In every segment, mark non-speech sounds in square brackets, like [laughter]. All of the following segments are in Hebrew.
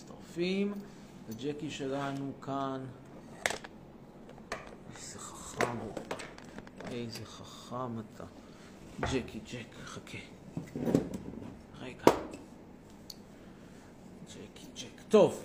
מצטרפים. וג'קי שלנו כאן. איזה חכם הוא. איזה חכם אתה. ג'קי, ג'ק, חכה. רגע. ג'קי, ג'ק. טוב.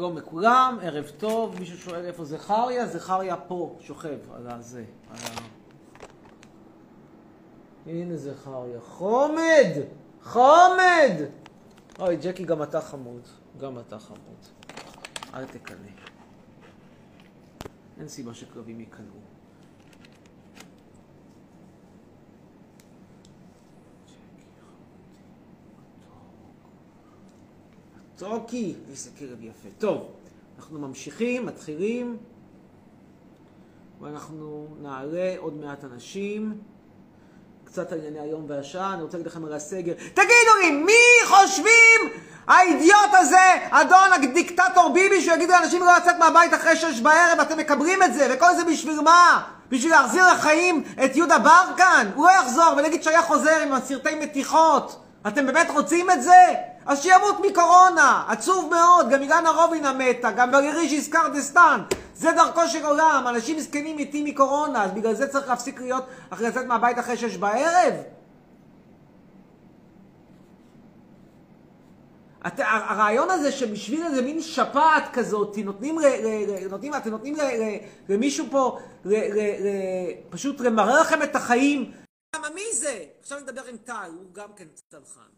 שלום לכולם, ערב טוב. מישהו שואל איפה זכריה? זכריה פה, שוכב על הזה. על ה... הנה זכריה. חומד! חומד! אוי, ג'קי, גם אתה חמוד. גם אתה חמוד. אל תקנא. אין סיבה שכלבים יקנאו. צוקי, איזה כלב יפה. טוב, אנחנו ממשיכים, מתחילים, ואנחנו נעלה עוד מעט אנשים. קצת על ענייני היום והשעה, אני רוצה להגיד לכם על הסגר. תגידו לי, מי חושבים האידיוט הזה, אדון הדיקטטור ביבי, שהוא יגיד לאנשים לא לצאת מהבית אחרי שש בערב, אתם מקברים את זה, וכל זה בשביל מה? בשביל להחזיר לחיים את יהודה ברקן? הוא לא יחזור, ונגיד שהיה חוזר עם הסרטי מתיחות. אתם באמת רוצים את זה? אז שימות מקורונה, עצוב מאוד, גם אילנה רובינה מתה, גם בריריש איסקרדסטן. זה דרכו של עולם, אנשים זקנים מתים מקורונה, אז בגלל זה צריך להפסיק להיות אחרי לצאת מהבית אחרי שש בערב? את, הרעיון הזה שבשביל איזה מין שפעת כזאת, נותנים, ל, ל, ל, נותנים, אתם נותנים ל, ל, למישהו פה ל, ל, ל, פשוט למרר לכם את החיים. למה מי זה? עכשיו נדבר עם טל, הוא גם כן צלחן.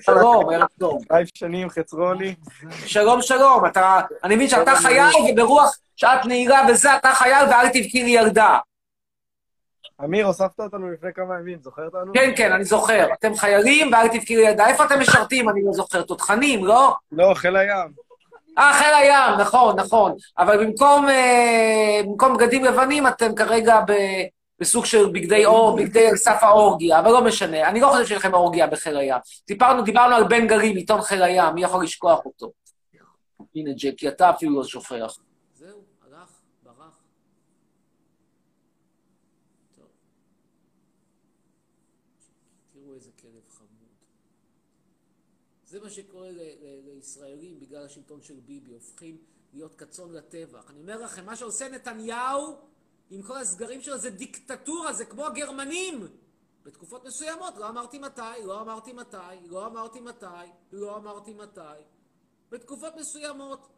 שלום, ערב טוב. חייב שנים, חצרוני. שלום, שלום. אתה, אני מבין שאתה חייל, וברוח שעת נעילה וזה, אתה חייל ואל תבכי לי ילדה. אמיר, הוספת אותנו לפני כמה ימים, זוכר אותנו? כן, כן, אני זוכר. אתם חיילים ואל תבכי לי ילדה. איפה אתם משרתים? אני לא זוכר. תותחנים, לא? לא, חיל הים. אה, חיל הים, נכון, נכון. אבל במקום, אה, במקום בגדים לבנים, אתם כרגע ב... בסוג של בגדי אור, בגדי סף האורגיה, אבל לא משנה. אני לא חושב שיש לכם אורגיה בחיל הים. דיברנו, דיברנו על בן גלים, עיתון חיל הים, מי יכול לשכוח אותו? הנה ג'קי, אתה אפילו לא שופך. זהו, הלך, ברח. תראו איזה כלב חמוד. זה מה שקורה לישראלים בגלל השלטון של ביבי, הופכים להיות כצאן לטבח. אני אומר לכם, מה שעושה נתניהו... עם כל הסגרים שלו, זה דיקטטורה, זה כמו הגרמנים. בתקופות מסוימות, לא אמרתי מתי, לא אמרתי מתי, לא אמרתי מתי, לא אמרתי מתי. בתקופות מסוימות.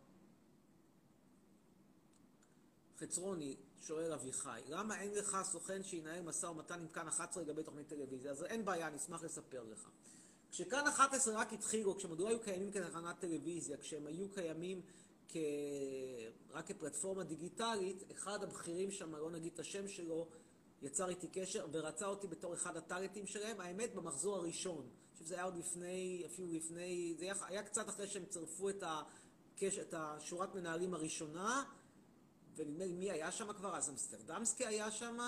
חצרוני, שואל אביחי, למה אין לך סוכן שינהל משא ומתן עם כאן 11 לגבי תוכנית טלוויזיה? אז אין בעיה, אני אשמח לספר לך. כשכאן 11 רק התחילו, כשהם עוד לא היו קיימים כתחנת טלוויזיה, כשהם היו קיימים כ... רק כפלטפורמה דיגיטלית, אחד הבכירים שם, לא נגיד את השם שלו, יצר איתי קשר ורצה אותי בתור אחד הטארטים שלהם, האמת במחזור הראשון. אני חושב שזה היה עוד לפני, אפילו לפני, זה היה, היה קצת אחרי שהם צירפו את, הקש, את השורת מנהלים הראשונה, ונדמה לי מי היה שם כבר, אז אמסטרדמסקי היה שם,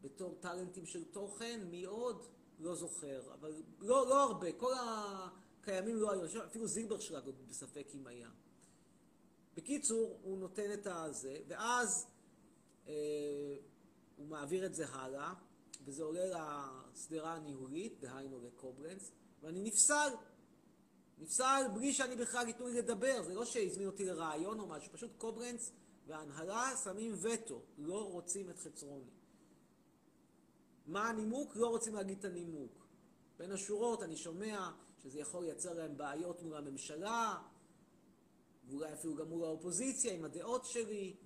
בתור טאלנטים של תוכן, מי עוד? לא זוכר, אבל לא, לא הרבה, כל ה... קיימים לא היו, אפילו זילברשלג עוד בספק אם היה. בקיצור, הוא נותן את הזה, ואז אה, הוא מעביר את זה הלאה, וזה עולה לשדרה הניהולית, דהיינו לקובלנס, ואני נפסל. נפסל בלי שאני בכלל ייתנו לי לדבר, זה לא שהזמין אותי לרעיון או משהו, פשוט קובלנס וההנהלה שמים וטו, לא רוצים את חצרוני. מה הנימוק? לא רוצים להגיד את הנימוק. בין השורות אני שומע שזה יכול לייצר להם בעיות מול הממשלה, ואולי אפילו גם מול האופוזיציה עם הדעות שלי.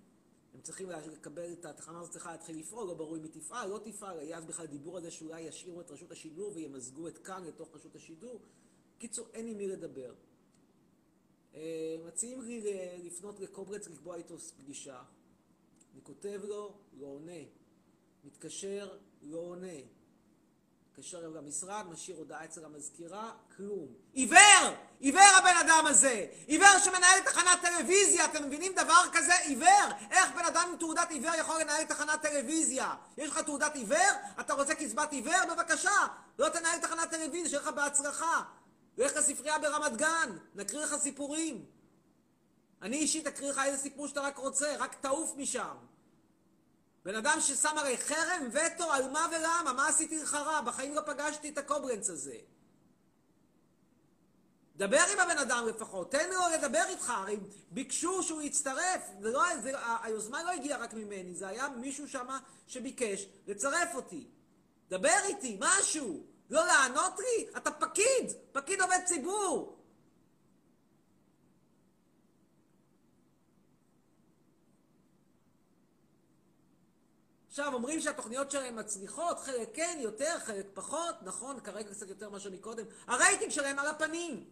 הם צריכים לקבל את התחנה הזאת צריכה להתחיל לפעול, לא ברור אם היא תפעל, לא תפעל, היה אז בכלל דיבור על זה שאולי ישאירו את רשות השידור וימזגו את כאן לתוך רשות השידור. קיצור, אין עם מי לדבר. אה, מציעים לי לפנות לקוברץ לקבוע איתו פגישה. אני כותב לו, לא עונה. מתקשר, לא עונה. מתקשר אליו למשרד, משאיר הודעה אצל המזכירה, כלום. עיוור! עיוור הבן אדם הזה! עיוור שמנהל תחנת טלוויזיה, אתם מבינים דבר כזה? עיוור! איך בן אדם עם תעודת עיוור יכול לנהל תחנת טלוויזיה? יש לך תעודת עיוור? אתה רוצה קצבת עיוור? בבקשה! לא תנהל תחנת טלוויזיה, שיהיה לך בהצלחה. לך לספרייה ברמת גן, נקריא לך סיפורים. אני אישית אקריא לך איזה סיפור שאתה רק רוצה, רק תעוף משם. בן אדם ששם הרי חרם, וטו, על מה ולמה? מה עשיתי לך רע? בחיים לא פגשתי את הקובלנץ הזה. דבר עם הבן אדם לפחות, תן לו לדבר איתך, הרי ביקשו שהוא יצטרף, זה לא, זה, היוזמה לא הגיעה רק ממני, זה היה מישהו שם שביקש לצרף אותי. דבר איתי, משהו. לא לענות לי? אתה פקיד, פקיד עובד ציבור. עכשיו, אומרים שהתוכניות שלהם מצליחות, חלק כן, יותר, חלק פחות, נכון, כרגע קצת יותר מאשר מקודם. הרייטינג שלהם על הפנים.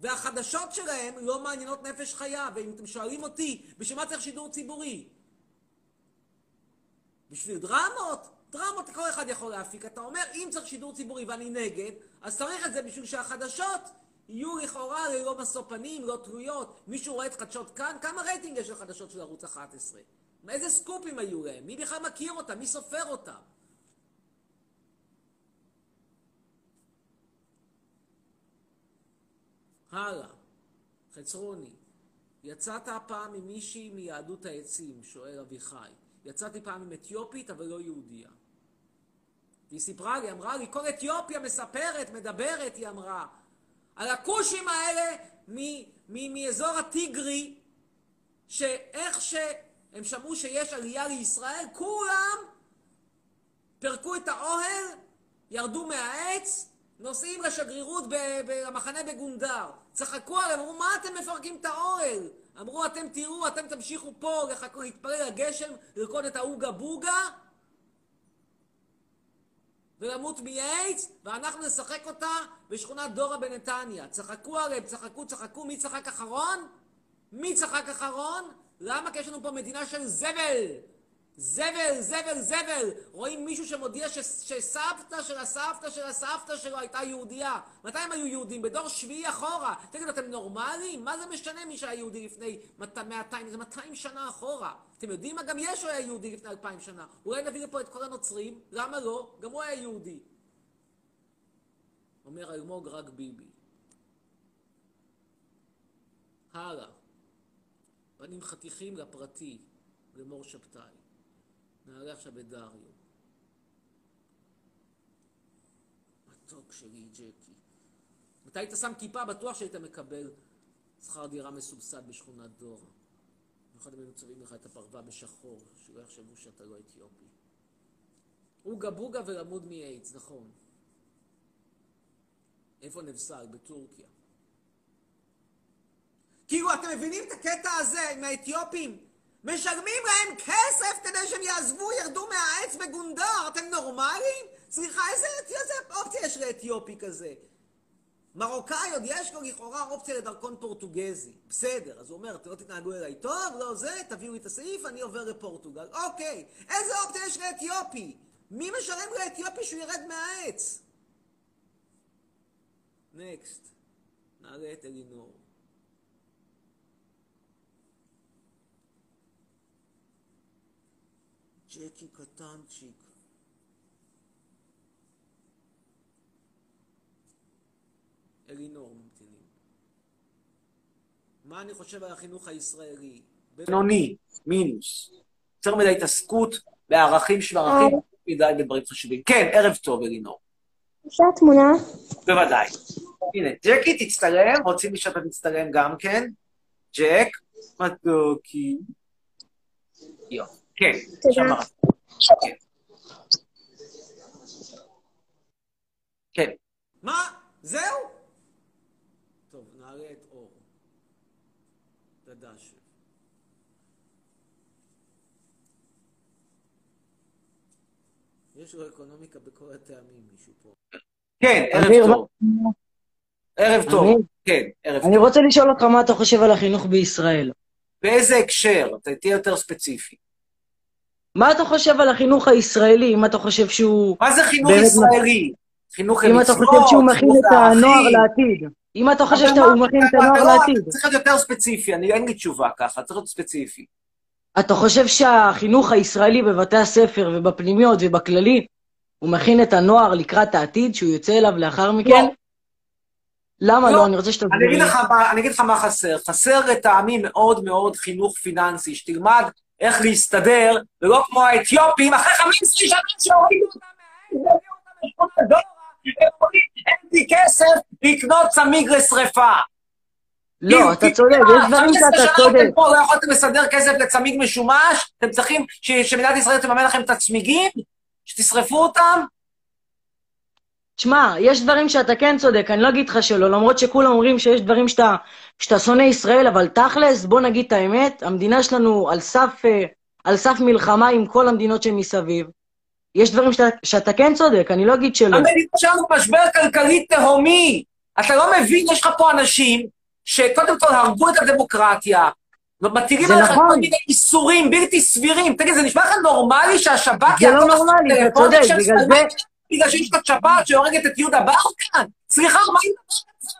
והחדשות שלהם לא מעניינות נפש חיה, ואם אתם שואלים אותי, בשביל מה צריך שידור ציבורי? בשביל דרמות? דרמות כל אחד יכול להפיק. אתה אומר, אם צריך שידור ציבורי ואני נגד, אז צריך את זה בשביל שהחדשות יהיו לכאורה ללא משוא פנים, לא תלויות. מישהו רואה את חדשות כאן? כמה רייטינג יש לחדשות של ערוץ 11? איזה סקופים היו להם? מי בכלל מכיר אותם? מי סופר אותם? הלאה, חצרוני. יצאת הפעם עם מישהי מיהדות העצים, שואל אביחי. יצאתי פעם עם אתיופית, אבל לא יהודייה. והיא סיפרה לי, אמרה לי, כל אתיופיה מספרת, מדברת, היא אמרה, על הכושים האלה מאזור הטיגרי, שאיך שהם שמעו שיש עלייה לישראל, כולם פירקו את האוהל, ירדו מהעץ, נוסעים לשגרירות במחנה בגונדר. צחקו עליהם, אמרו, מה אתם מפרקים את האוהל? אמרו, אתם תראו, אתם תמשיכו פה לחכו, להתפלל לגשם, לרקוד את האוגה בוגה, ולמות מאיידס, ואנחנו נשחק אותה בשכונת דורה בנתניה. צחקו עליהם, צחקו, צחקו, מי צחק אחרון? מי צחק אחרון? למה? כי יש לנו פה מדינה של זבל. זבל, זבל, זבל. רואים מישהו שמודיע ש, שסבתא של הסבתא של הסבתא שלו הייתה יהודייה. מתי הם היו יהודים? בדור שביעי אחורה. תגידו, אתם נורמליים? מה זה משנה מי שהיה יהודי לפני 200, זה 200 שנה אחורה. אתם יודעים מה? גם ישו היה יהודי לפני 2,000 שנה. אולי נביא לפה את כל הנוצרים? למה לא? גם הוא היה יהודי. אומר אלמוג רק ביבי. הלאה. פנים חתיכים לפרטי, למור שבתאי. נעלה עכשיו בדריו. מתוק שלי, ג'קי. מתי היית שם כיפה, בטוח שהיית מקבל שכר דירה מסובסד בשכונת דור. במיוחד אם היו צובעים לך את הפרווה בשחור, שלא יחשבו שאתה לא אתיופי. אוגה בוגה ולמוד מאיידס, נכון. איפה נבסל? בטורקיה. כאילו, אתם מבינים את הקטע הזה עם האתיופים? משלמים להם כסף כדי שהם יעזבו, ירדו מהעץ בגונדר. אתם נורמלים? סליחה, איזה, איזה אופציה יש לאתיופי כזה? מרוקאי עוד יש לו לכאורה אופציה לדרכון פורטוגזי. בסדר, אז הוא אומר, אתם לא תתנהגו אליי טוב, לא זה, תביאו לי את הסעיף, אני עובר לפורטוגל. אוקיי, איזה אופציה יש לאתיופי? מי משלם לאתיופי שהוא ירד מהעץ? נקסט, נעלה את אלינור. ג'קי קטנצ'יק. אלינור ממתינים. מה אני חושב על החינוך הישראלי? בינוני, מינוס. יותר מדי התעסקות בערכים של ערכים, מדי בדברים חשובים. כן, ערב טוב, אלינור. אפשר תמונה? בוודאי. הנה, ג'קי תצטלם, רוצים שאתה תצטלם גם כן? ג'ק, מתוקי. יופי. כן. כן. כן. מה? זהו? טוב, נעלה את אור. דדשев. יש לו אקונומיקה בכל הטעמים, מישהו פה. כן, ערב טוב. ערב טוב. כן, ערב אני טוב. רוצה לשאול אותך מה אתה חושב על החינוך בישראל. באיזה הקשר? תהיה יותר ספציפי. מה אתה חושב על החינוך הישראלי, אם אתה חושב שהוא... מה זה חינוך ישראלי? חינוך אם אתה למצוות, חושב שהוא מכין את הנוער. לעתיד. אם אתה חושב שהוא מכין את הנוער לא- לעתיד. צריך להיות יותר ספציפי, אני- אין לי תשובה ככה, צריך להיות ספציפי. אתה חושב שהחינוך הישראלי בבתי הספר ובפנימיות ובכללי, הוא מכין את הנוער לקראת העתיד שהוא יוצא אליו לאחר מכן? למה לא. לא? אני רוצה שתסביר אני אגיד לי. אני אגיד לך מה חסר. חסר לטעמי מאוד מאוד חינוך פיננסי, שתלמד איך להסתדר, ולא כמו האתיופים, אחרי 15 שנה שהורידו אותם מהעץ, והביאו אותם לשכונת דורה, הם אומרים, אין לי כסף לקנות צמיג לשרפה. לא, אתה צודק, יש דברים 15 שאתה צודק. פה לא יכולתם לסדר כסף לצמיג משומש? אתם צריכים שמדינת ישראל תממן לכם את הצמיגים? שתשרפו אותם? תשמע, יש דברים שאתה כן צודק, אני לא אגיד לך שלא, למרות שכולם אומרים שיש דברים שאתה, שאתה שונא ישראל, אבל תכלס, בוא נגיד את האמת, המדינה שלנו על סף, אה, על סף מלחמה עם כל המדינות שמסביב. יש דברים שאתה, שאתה כן צודק, אני לא אגיד שלא. המדינה שלנו משבר כלכלי תהומי. אתה לא מבין, יש לך פה אנשים שקודם כל הרגו את הדמוקרטיה, זה עליך נכון. כל מיני איסורים בלתי סבירים. תגיד, זה נשמע לך נורמלי שהשב"כ זה לא יעקוב אחרי נורמלי, אתה צודק, בגלל זה- בגלל שיש לך שפעת שהורגת את יהודה בר כאן? סליחה, מה היא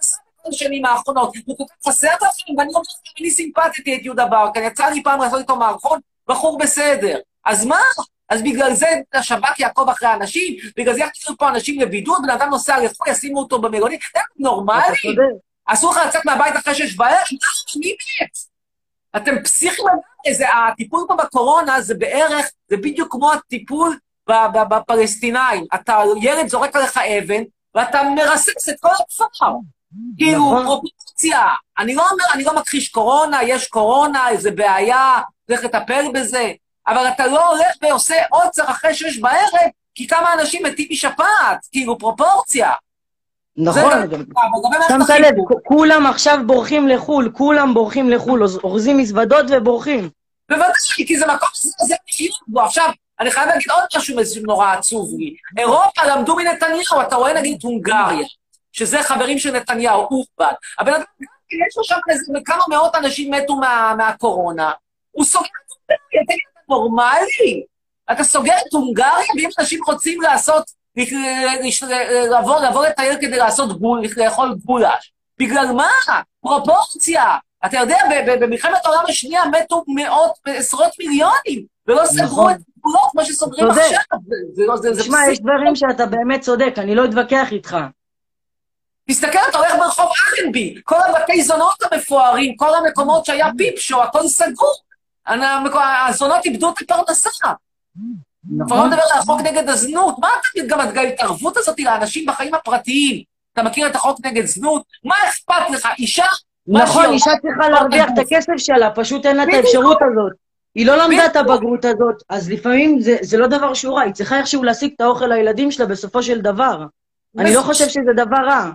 עשה בכל השנים האחרונות? הוא כל כך חסר לכם, ואני אומר לכם, אני סימפטתי את יהודה בר כאן, יצא לי פעם לעשות איתו מערכון, בחור בסדר. אז מה? אז בגלל זה השב"כ יעקוב אחרי אנשים, בגלל זה יכניסו פה אנשים לבידוד, בן אדם נוסע לחו"ל, ישימו אותו במלונית, זה נורמלי? אסור לך לצאת מהבית אחרי שש? למה? מי מת? אתם פסיכים לגמרי, הטיפול פה בקורונה זה בערך, זה בדיוק כמו הטיפול בפלסטינאים. אתה, ילד זורק עליך אבן, ואתה מרסס את כל הכפר. כאילו, נכון. פרופורציה. אני לא אומר, אני לא מכחיש קורונה, יש קורונה, איזה בעיה, צריך לטפל בזה, אבל אתה לא הולך ועושה עוצר אחרי שש בערב, כי כמה אנשים מתים משפעת, כאילו, פרופורציה. נכון, שמת לב, החינוך. כ- כולם עכשיו בורחים לחו"ל, כולם בורחים לחו"ל, אורזים מזוודות ובורחים. בוודאי, כי זה מקום שזה לחיות בו. עכשיו, אני חייב להגיד עוד משהו נורא עצוב לי. אירופה למדו מנתניהו, אתה רואה נגיד הונגריה, שזה חברים של נתניהו, אורבן. הבן אדם, יש לו שם איזה כמה מאות אנשים מתו מה, מהקורונה, הוא סוגר את הונגריה, תגיד, אתה נורמלי? אתה סוגר את הונגריה, ואם אנשים רוצים לעשות, לבוא, לבוא לטייל כדי לעשות גול, לאכול גולש. בגלל מה? פרופורציה. אתה יודע, במלחמת העולם השנייה מתו מאות, עשרות מיליונים, ולא סגרו נכון. את הגבולות כמו שסוגרים צודק. עכשיו. זה- זה לא- זה- זה תשמע. יש דברים שאתה באמת צודק, אני לא אתווכח איתך. תסתכל, אתה הולך ברחוב אלנבי, כל הבתי זונות המפוארים, כל המקומות שהיה פיפ שואו, הכל סגור. הזונות איבדו את הפרנסה. כבר לא נכון? מדבר על החוק נגד הזנות. מה אתה גם את ההתערבות הזאת לאנשים בחיים הפרטיים? אתה מכיר את החוק נגד זנות? מה אכפת לך? אישה? מה נכון, אישה צריכה להרוויח את הכסף שלה, פשוט אין לה את. האפשרות הזאת. היא לא למדה את. הבגרות הזאת, אז לפעמים זה, זה לא דבר שהוא רע, היא צריכה איכשהו להשיג את האוכל לילדים שלה בסופו של דבר. אני לא חושב שזה דבר רע.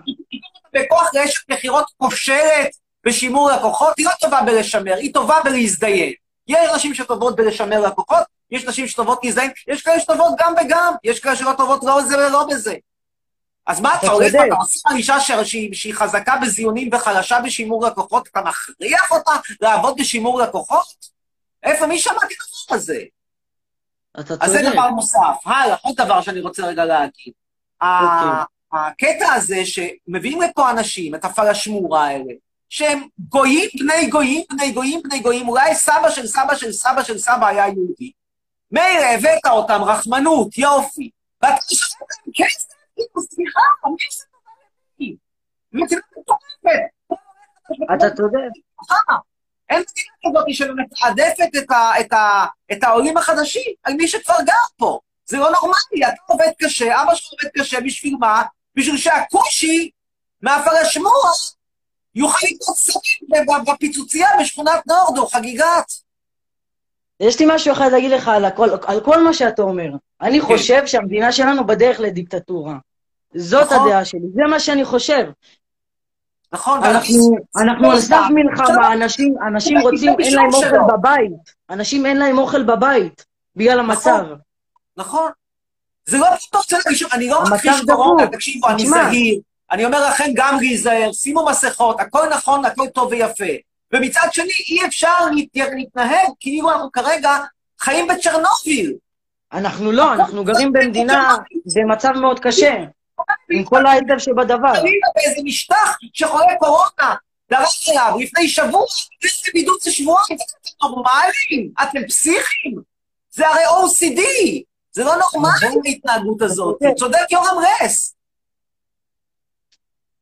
בכוח רשת מכירות כושלת בשימור לקוחות, היא לא טובה בלשמר, היא טובה בלהזדיין. יש נשים שטובות בלשמר לקוחות, יש נשים שטובות להזדיין, יש כאלה שטובות גם וגם, יש כאלה שלא טובות לא בזה ולא בזה. אז מה, אתה אתה הולך. ואתה עושה אישה שהיא חזקה בזיונים וחלשה בשימור לקוחות, אתה מכריח אותה לעבוד בשימור לקוחות? איפה, מי שמע את הדבר הזה? אתה אז זה. דבר נוסף. הלאה, עוד דבר שאני רוצה רגע להגיד. ה- הקטע הזה שמביאים לפה אנשים, את הפלשמורה האלה, שהם גויים בני גויים בני גויים בני גויים, אולי סבא של סבא של סבא של סבא היה יהודי. מילא הבאת אותם, רחמנות, יופי. ואתה משלם להם כסף, כאילו, סליחה, מי טובה למי? מדינה מטורפת. אתה צודק. אין מדינה כזאת שמתעדפת את, ה, את, ה, את העולים החדשים על מי שכבר גר פה. זה לא נורמלי, אתה עובד קשה, אבא שלך עובד קשה, בשביל מה? בשביל שהכושי מהפלשמורה יוכל לקנות סמים בפיצוצייה בשכונת נורדו, חגיגת. יש לי משהו אחד להגיד לך על, הכל, על כל מה שאתה אומר. אני כן. חושב שהמדינה שלנו בדרך לדיקטטורה. זאת נכון. הדעה שלי, זה מה שאני חושב. נכון? אנחנו, אנחנו על סף מלחמה, אנשים, רוצים, אין להם אוכל. בבית. אנשים אין להם אוכל בבית, בגלל המצב. נכון. זה לא פשוט רוצה להגיד, אני לא מכחיש. קורונה, תקשיבו, אני. זהיר. אני אומר לכם גם להיזהר, שימו מסכות, הכל נכון, הכל טוב ויפה. ומצד שני, אי אפשר להת- להתנהג כאילו אנחנו כרגע חיים בצ'רנוביל. אנחנו לא, אנחנו גרים במדינה במצב מאוד קשה. עם כל ההיטב שבדבר. חלילה באיזה משטח שחולה קורונה, דרך אליו לפני שבוע, איזה בידוד זה שבועיים, אתם נורמליים? אתם פסיכים? זה הרי OCD, זה לא נורמלי ההתנהגות הזאת. צודק יורם רס.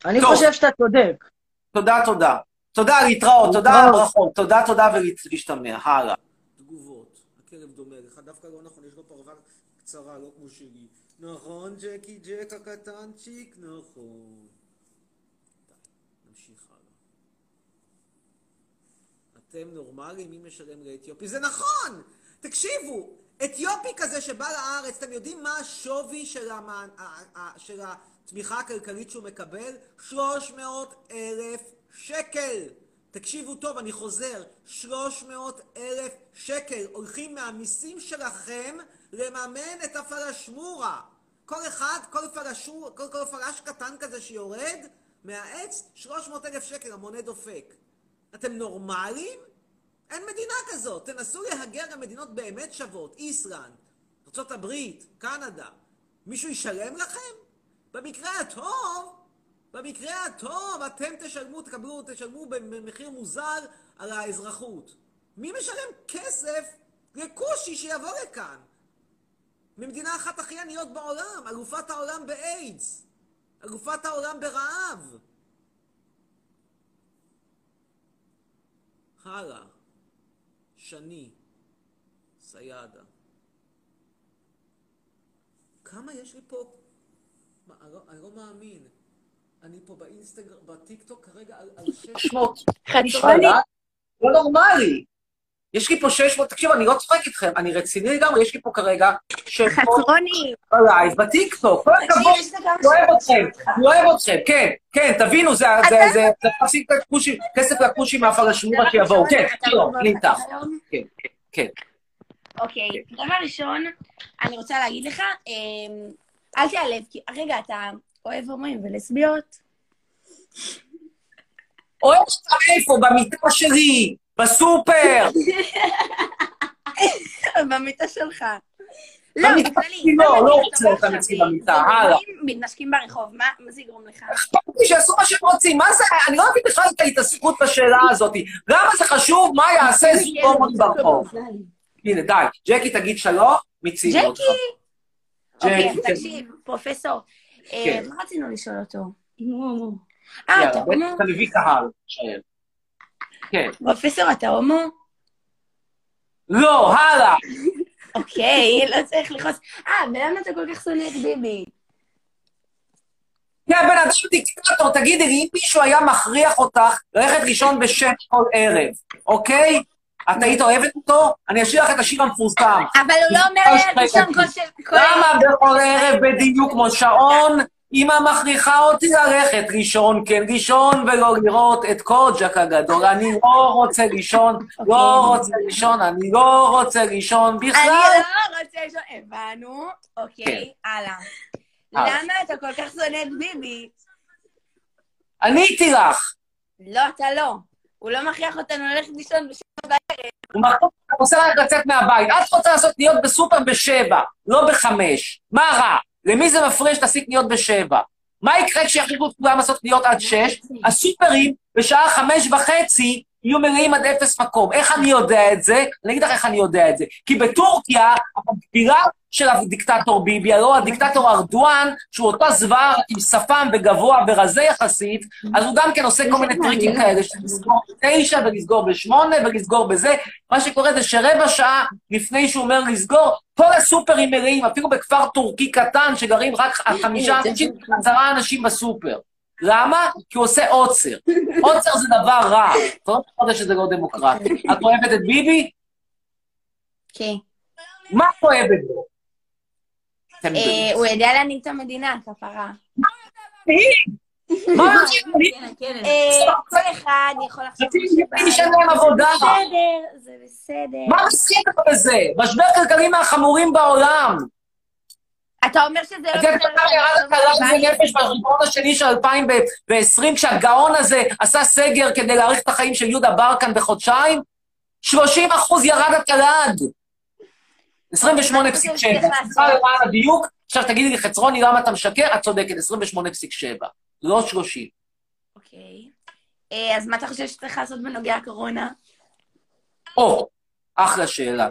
אני. חושב שאתה צודק. תודה, תודה. תודה, להתראות, תודה על. הברכות, תודה, תודה ולהשתמע, הלאה. תגובות. הכלב דומה לך, דווקא לא נכון, יש לו פרווה קצרה, לא כמו שלי. נכון, ג'קי ג'ק הקטנצ'יק? נכון. די, נמשיך הלאה. אתם נורמלים? מי משלם לאתיופי? זה נכון! תקשיבו, אתיופי כזה שבא לארץ, אתם יודעים מה השווי של, המען, של התמיכה הכלכלית שהוא מקבל? 300 אלף שקל! תקשיבו טוב, אני חוזר, 300 אלף שקל הולכים מהמיסים שלכם לממן את הפלשמורה. כל אחד, כל פלשור, כל, כל פלש קטן כזה שיורד מהעץ, 300 אלף שקל, המונה דופק. אתם נורמלים? אין מדינה כזאת. תנסו להגר למדינות באמת שוות, איסלנד, ארה"ב, קנדה. מישהו ישלם לכם? במקרה הטוב, במקרה הטוב אתם תשלמו, תקבלו, תשלמו במחיר מוזל על האזרחות. מי משלם כסף לכושי שיבוא לכאן? ממדינה אחת הכי עניות בעולם, אלופת העולם באיידס, אלופת העולם ברעב. הלאה, שני, סיידה. כמה יש לי פה? מה, אני, לא, אני לא מאמין. אני פה באינסטגרם, בטיקטוק כרגע על, על 600. חצרוני, לא נורמלי. יש לי פה 600, תקשיבו, אני לא צוחק איתכם, אני רציני לגמרי, יש לי פה כרגע 600 חצרוני. בלייב בטיקטוק, כל תקשיב, הכבוד, אני אוהב אתכם. אני אוהב אתכם, כן, כן, תבינו, זה, זה, זה, זה להפסיק כסף לכושים מהפלשמורה שיבואו, כן, תראו, אני איתך, כן, כן, כן. אוקיי, דבר ראשון, אני רוצה להגיד לך, אמ, אל תיעלב, כי רגע, אתה אוהב הומואים ולסביות? אוהב אותך איפה? במיטה שלי, בסופר, במיטה שלך. לא, בכללי, לא, לא רוצה עכשיו, אצלי במיטה, הלאה. מתנשקים ברחוב, מה זה יגרום לך? אכפת לי שיעשו מה שהם רוצים, מה זה, אני לא מבין בכלל את ההתעסקות בשאלה הזאת. למה זה חשוב? מה יעשה זוג הומואים ברחוב? הנה, די, ג'קי תגיד שלום, מיצינו אותך. אוקיי, ג'קי, כן. תקשיב, פרופסור, אה, כן. מה רצינו לשאול אותו? אם הוא הומו. אה, אתה מביא קהל. כן. פרופסור, אתה הומו? לא, הלאה. אוקיי, [laughs] לא צריך לכעוס. אה, ולמה אתה כל כך שונא את ביבי? יא בן אדם דיקטטור, תגידי לי, אם מישהו היה מכריח אותך ללכת לישון בשם כל ערב, אוקיי? את היית אוהבת אותו? אני אשאיר לך את השיר המפורסם. אבל הוא לא אומר לי לישון כל ש... כל- למה בכל ערב בדיוק כמו שעון, אמא מכריחה אותי ללכת לישון, כן לישון, ולא לראות את קוג'ק הגדול. אני לא רוצה לישון, לא רוצה לישון, אני לא רוצה לישון אני בכלל. לא רוצה לישון, הבנו. כן. אוקיי, הלאה. הלאה. למה אתה כל כך שונא את ביבי? עניתי לך. לא, אתה לא. הוא לא מכריח אותנו ללכת לישון בשבע בערב. הוא רוצה רק לצאת מהבית. את רוצה לעשות קניות בסופר בשבע, לא בחמש. מה רע? למי זה מפריע שתעשי קניות בשבע? מה יקרה כשיחליטו את כולם לעשות קניות עד שש? הסופרים בשעה חמש וחצי יהיו מלאים עד אפס מקום. איך אני יודע את זה? אני אגיד לך איך אני יודע את זה. כי בטורקיה, המקבילה של הדיקטטור ביבי, הלוא הדיקטטור ארדואן, שהוא אותו זוואר עם שפם וגבוה ורזה יחסית, אז הוא גם כן עושה כל מיני טריקים כאלה, של לסגור בתשע ולסגור בשמונה ולסגור בזה. מה שקורה זה שרבע שעה לפני שהוא אומר לסגור, כל הסופרים מלאים, אפילו בכפר טורקי קטן שגרים רק חמישה אנשים, עשרה אנשים בסופר. למה? כי הוא עושה עוצר. עוצר זה דבר רע. אתה לא חושב שזה לא דמוקרטי. את אוהבת את ביבי? כן. מה את אוהבת בו? אה, הוא יודע להנהיג את המדינה, כפרה. מה רוצים? אה, כל אחד יכול לחשוב. זה בסדר, זה בסדר. מה עושים בזה? משבר כלכלי מהחמורים בעולם. אתה אומר שזה לא יודעת כמה ירד התל"ג לנפש ברבעון השני של 2020, כשהגאון הזה עשה סגר כדי להאריך את החיים של יהודה ברקן בחודשיים? 30 אחוז ירד התל"ג. 28.7. חושבת שצריך סליחה? למען הדיוק, עכשיו תגידי לי, חצרוני, למה אתה משקר? את צודקת, 28.7. לא 30. אוקיי. אה, אז מה אתה חושב שצריך לעשות בנוגע לקורונה? או, אחלה שאלה.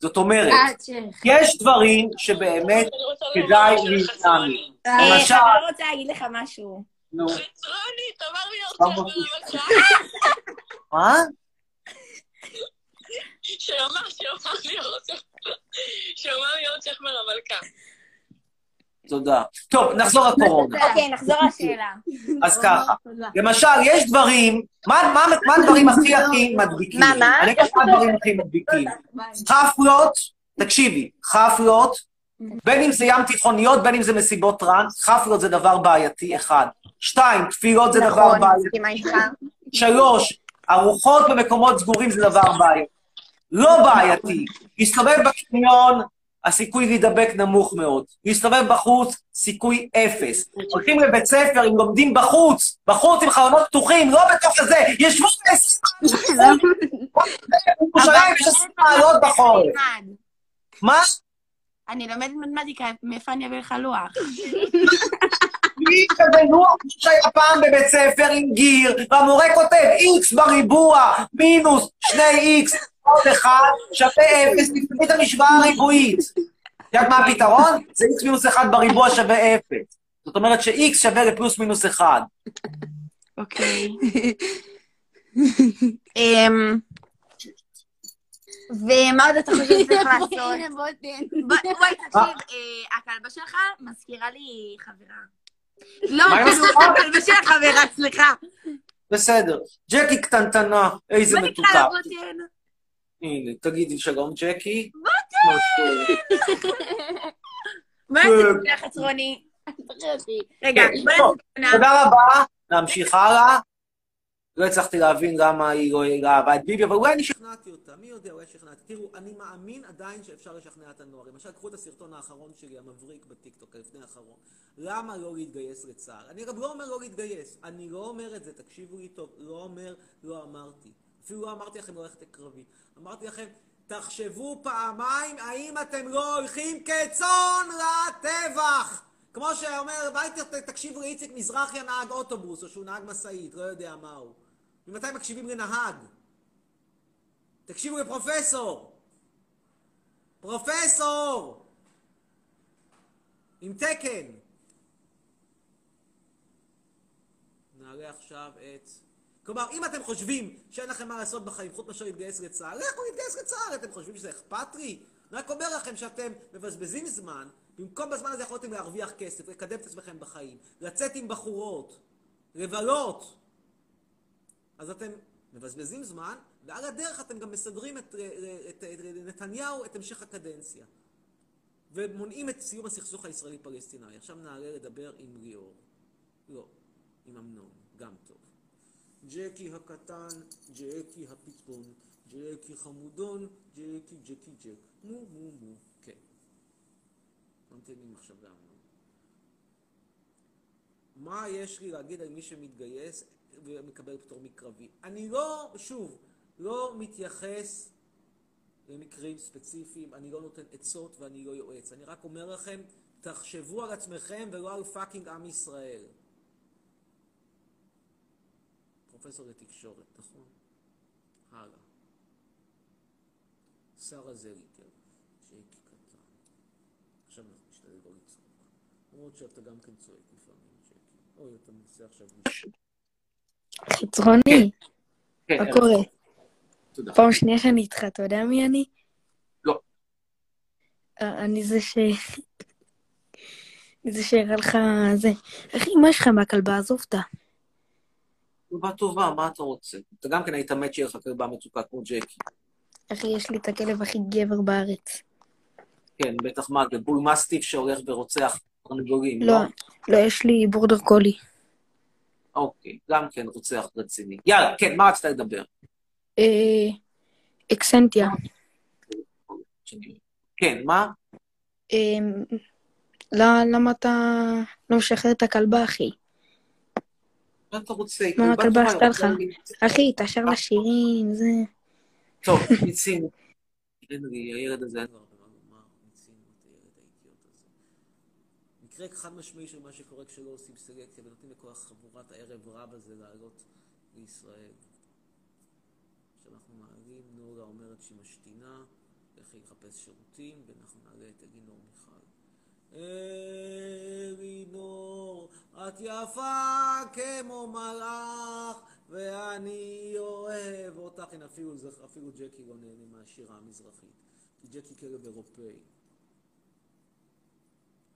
זאת אומרת, יש דברים שבאמת כדאי מהם. אה, למשל- אני רוצה להגיד לך משהו. נו, חצרוני, תמר ליאור למה? צ'כמן המלכה. מה? שאמר, שאמר ליאור צ'כמן. שאמר ליאור המלכה. תודה. טוב, נחזור לקורונה. [laughs] אוקיי, נחזור לשאלה. אז ככה, למשל, יש דברים, מה, הדברים הכי הכי מדביקים? מה, מה? אני אגיד לך מה הדברים הכי מדביקים. חפלות, תקשיבי, חפלות, בין אם זה ים תיכוניות, בין אם זה מסיבות טראנס, חפלות זה דבר בעייתי, אחד. שתיים, תפילות זה דבר נכון, בעייתי. מסכימה איתך. שלוש, ארוחות במקומות סגורים זה דבר בעייתי. לא בעייתי. להסתובב בקניון, הסיכוי להידבק נמוך מאוד. להסתובב בחוץ, סיכוי אפס. הולכים לבית ספר, אם לומדים בחוץ, בחוץ עם חלונות פתוחים, לא בתוך הזה, ישבו [laughs] ב-20 בירושלים יש 20 מעלות בחורף. מה? אני לומדת מתמטיקה, מאיפה אני אביא לך לוח? [laughs] מי כזה לוח שהיה פעם בבית ספר עם גיר, והמורה כותב איקס בריבוע, מינוס שני איקס, עוד אחד, שווה אפס, תפתחי את המשוואה הריבועית. את יודעת מה הפתרון? זה איקס מינוס אחד בריבוע שווה אפס. זאת אומרת שאיקס שווה לפלוס מינוס אחד. אוקיי. [laughs] אמ, ומה עוד אתה חושב שצריך [laughs] לעשות? בוא- בואי תקשיב, אה, הכלבה שלך מזכירה לי חברה. לא, מה כאילו? הכלבה של החברה, סליחה. בסדר. ג'קי קטנטנה, איזה בוא נקרא מתוקה. הנה, תגידי שלום, ג'קי. מה כן. זה בשביל החצרוני? רגע, נעשה תודה רבה, נמשיך הלאה. לא הצלחתי להבין למה היא לא אהבה את ביבי, אבל אולי אני. שכנעתי אותה, מי יודע, אולי שכנעתי. תראו, אני מאמין עדיין שאפשר לשכנע את הנוער. למשל, קחו את הסרטון האחרון שלי, המבריק בטיקטוק, הלפני האחרון. למה לא להתגייס לצה"ל? אני גם לא אומר לא להתגייס. אני לא אומר את זה, תקשיבו לי טוב. לא אומר, לא אמרתי. אפילו לא אמרתי לכם ללכת לקרבי. אמרתי לכם, תחשבו פעמיים האם אתם לא הולכים כצאן לטבח! כמו שאומר, ת- תקשיבו לאיציק מזרחי הנהג אוטובוס, או שהוא נהג משאית, לא יודע מה הוא. ממתי מקשיבים לנהג? תקשיבו לפרופסור! פרופסור! עם תקן! נעלה עכשיו את... כלומר, אם אתם חושבים שאין לכם מה לעשות בחיים חוץ מאשר להתגייס לצה"ל, לכו להתגייס לצה"ל, אתם חושבים שזה אכפת לי? אני רק אומר לכם שאתם מבזבזים זמן, במקום בזמן הזה יכולתם להרוויח כסף, לקדם את עצמכם בחיים, לצאת עם בחורות, לבלות. אז אתם מבזבזים זמן, ועל הדרך אתם גם מסדרים את, את, את, את נתניהו את המשך הקדנציה. ומונעים את סיום הסכסוך הישראלי-פלסטיני. עכשיו נעלה לדבר עם ליאור. לא, עם אמנון, גם טוב. ג'קי הקטן, ג'קי הפטפון, ג'קי חמודון, ג'קי ג'קי ג'ק. מו מו מו. כן. ממתינים עכשיו לאמנון. מה יש לי להגיד על מי שמתגייס ומקבל פטור מקרבי? אני לא, שוב, לא מתייחס למקרים ספציפיים, אני לא נותן עצות ואני לא יועץ. אני רק אומר לכם, תחשבו על עצמכם ולא על fucking עם ישראל. פרופסור לתקשורת, נכון? הלאה. שרה זליגר, ג'קי קטן. עכשיו אנחנו נשתדל לא לצעוק. למרות שאתה גם כן צועק לפעמים, ג'קי. אוי, אתה מנסה עכשיו. חצרוני, כן, מה קורה? תודה. פעם שנייה שאני איתך, אתה יודע מי אני? לא. אה, אני זה ש... אני זה שהראה לך זה. אחי, מה יש לך מהכלבה? עזוב אותה. תשובה טובה, מה אתה רוצה? אתה גם כן היית מת שיהיה לך כלבה מצוקה כמו ג'קי. אחי, יש לי את הכלב הכי גבר בארץ. כן, בטח מה, זה בול מסטיף שהולך ורוצח תרנגולים, לא, לא, יש לי בורדר קולי. אוקיי, גם כן רוצח רציני. יאללה, כן, מה רצית לדבר? אה, אקסנטיה. כן, מה? אה, לא- למה אתה לא משחרר את הכלבה, אחי? מה אתה רוצה? מה, כלבה הכלבה עשתה לך? אחי, תשאר לה שירים, זה... טוב, מיצינו. הילד הזה אין לו הרבה מה מיצינו את הילד האידיוט הזה. מקרה חד משמעי של מה שקורה כשלא עושים סלקציה ונותנים לכל חבורת הערב רב הזה לעלות לישראל. עכשיו אנחנו מעלים, נורה אומרת שהיא משתינה, לכי לחפש שירותים, ואנחנו נעלה את אלינור מיכל. אלינור, את יפה כמו מלאך, ואני אוהב אותך. הנה, אפילו, אפילו ג'קי לא נהנה מהשירה המזרחית, כי ג'קי כלב אירופאי.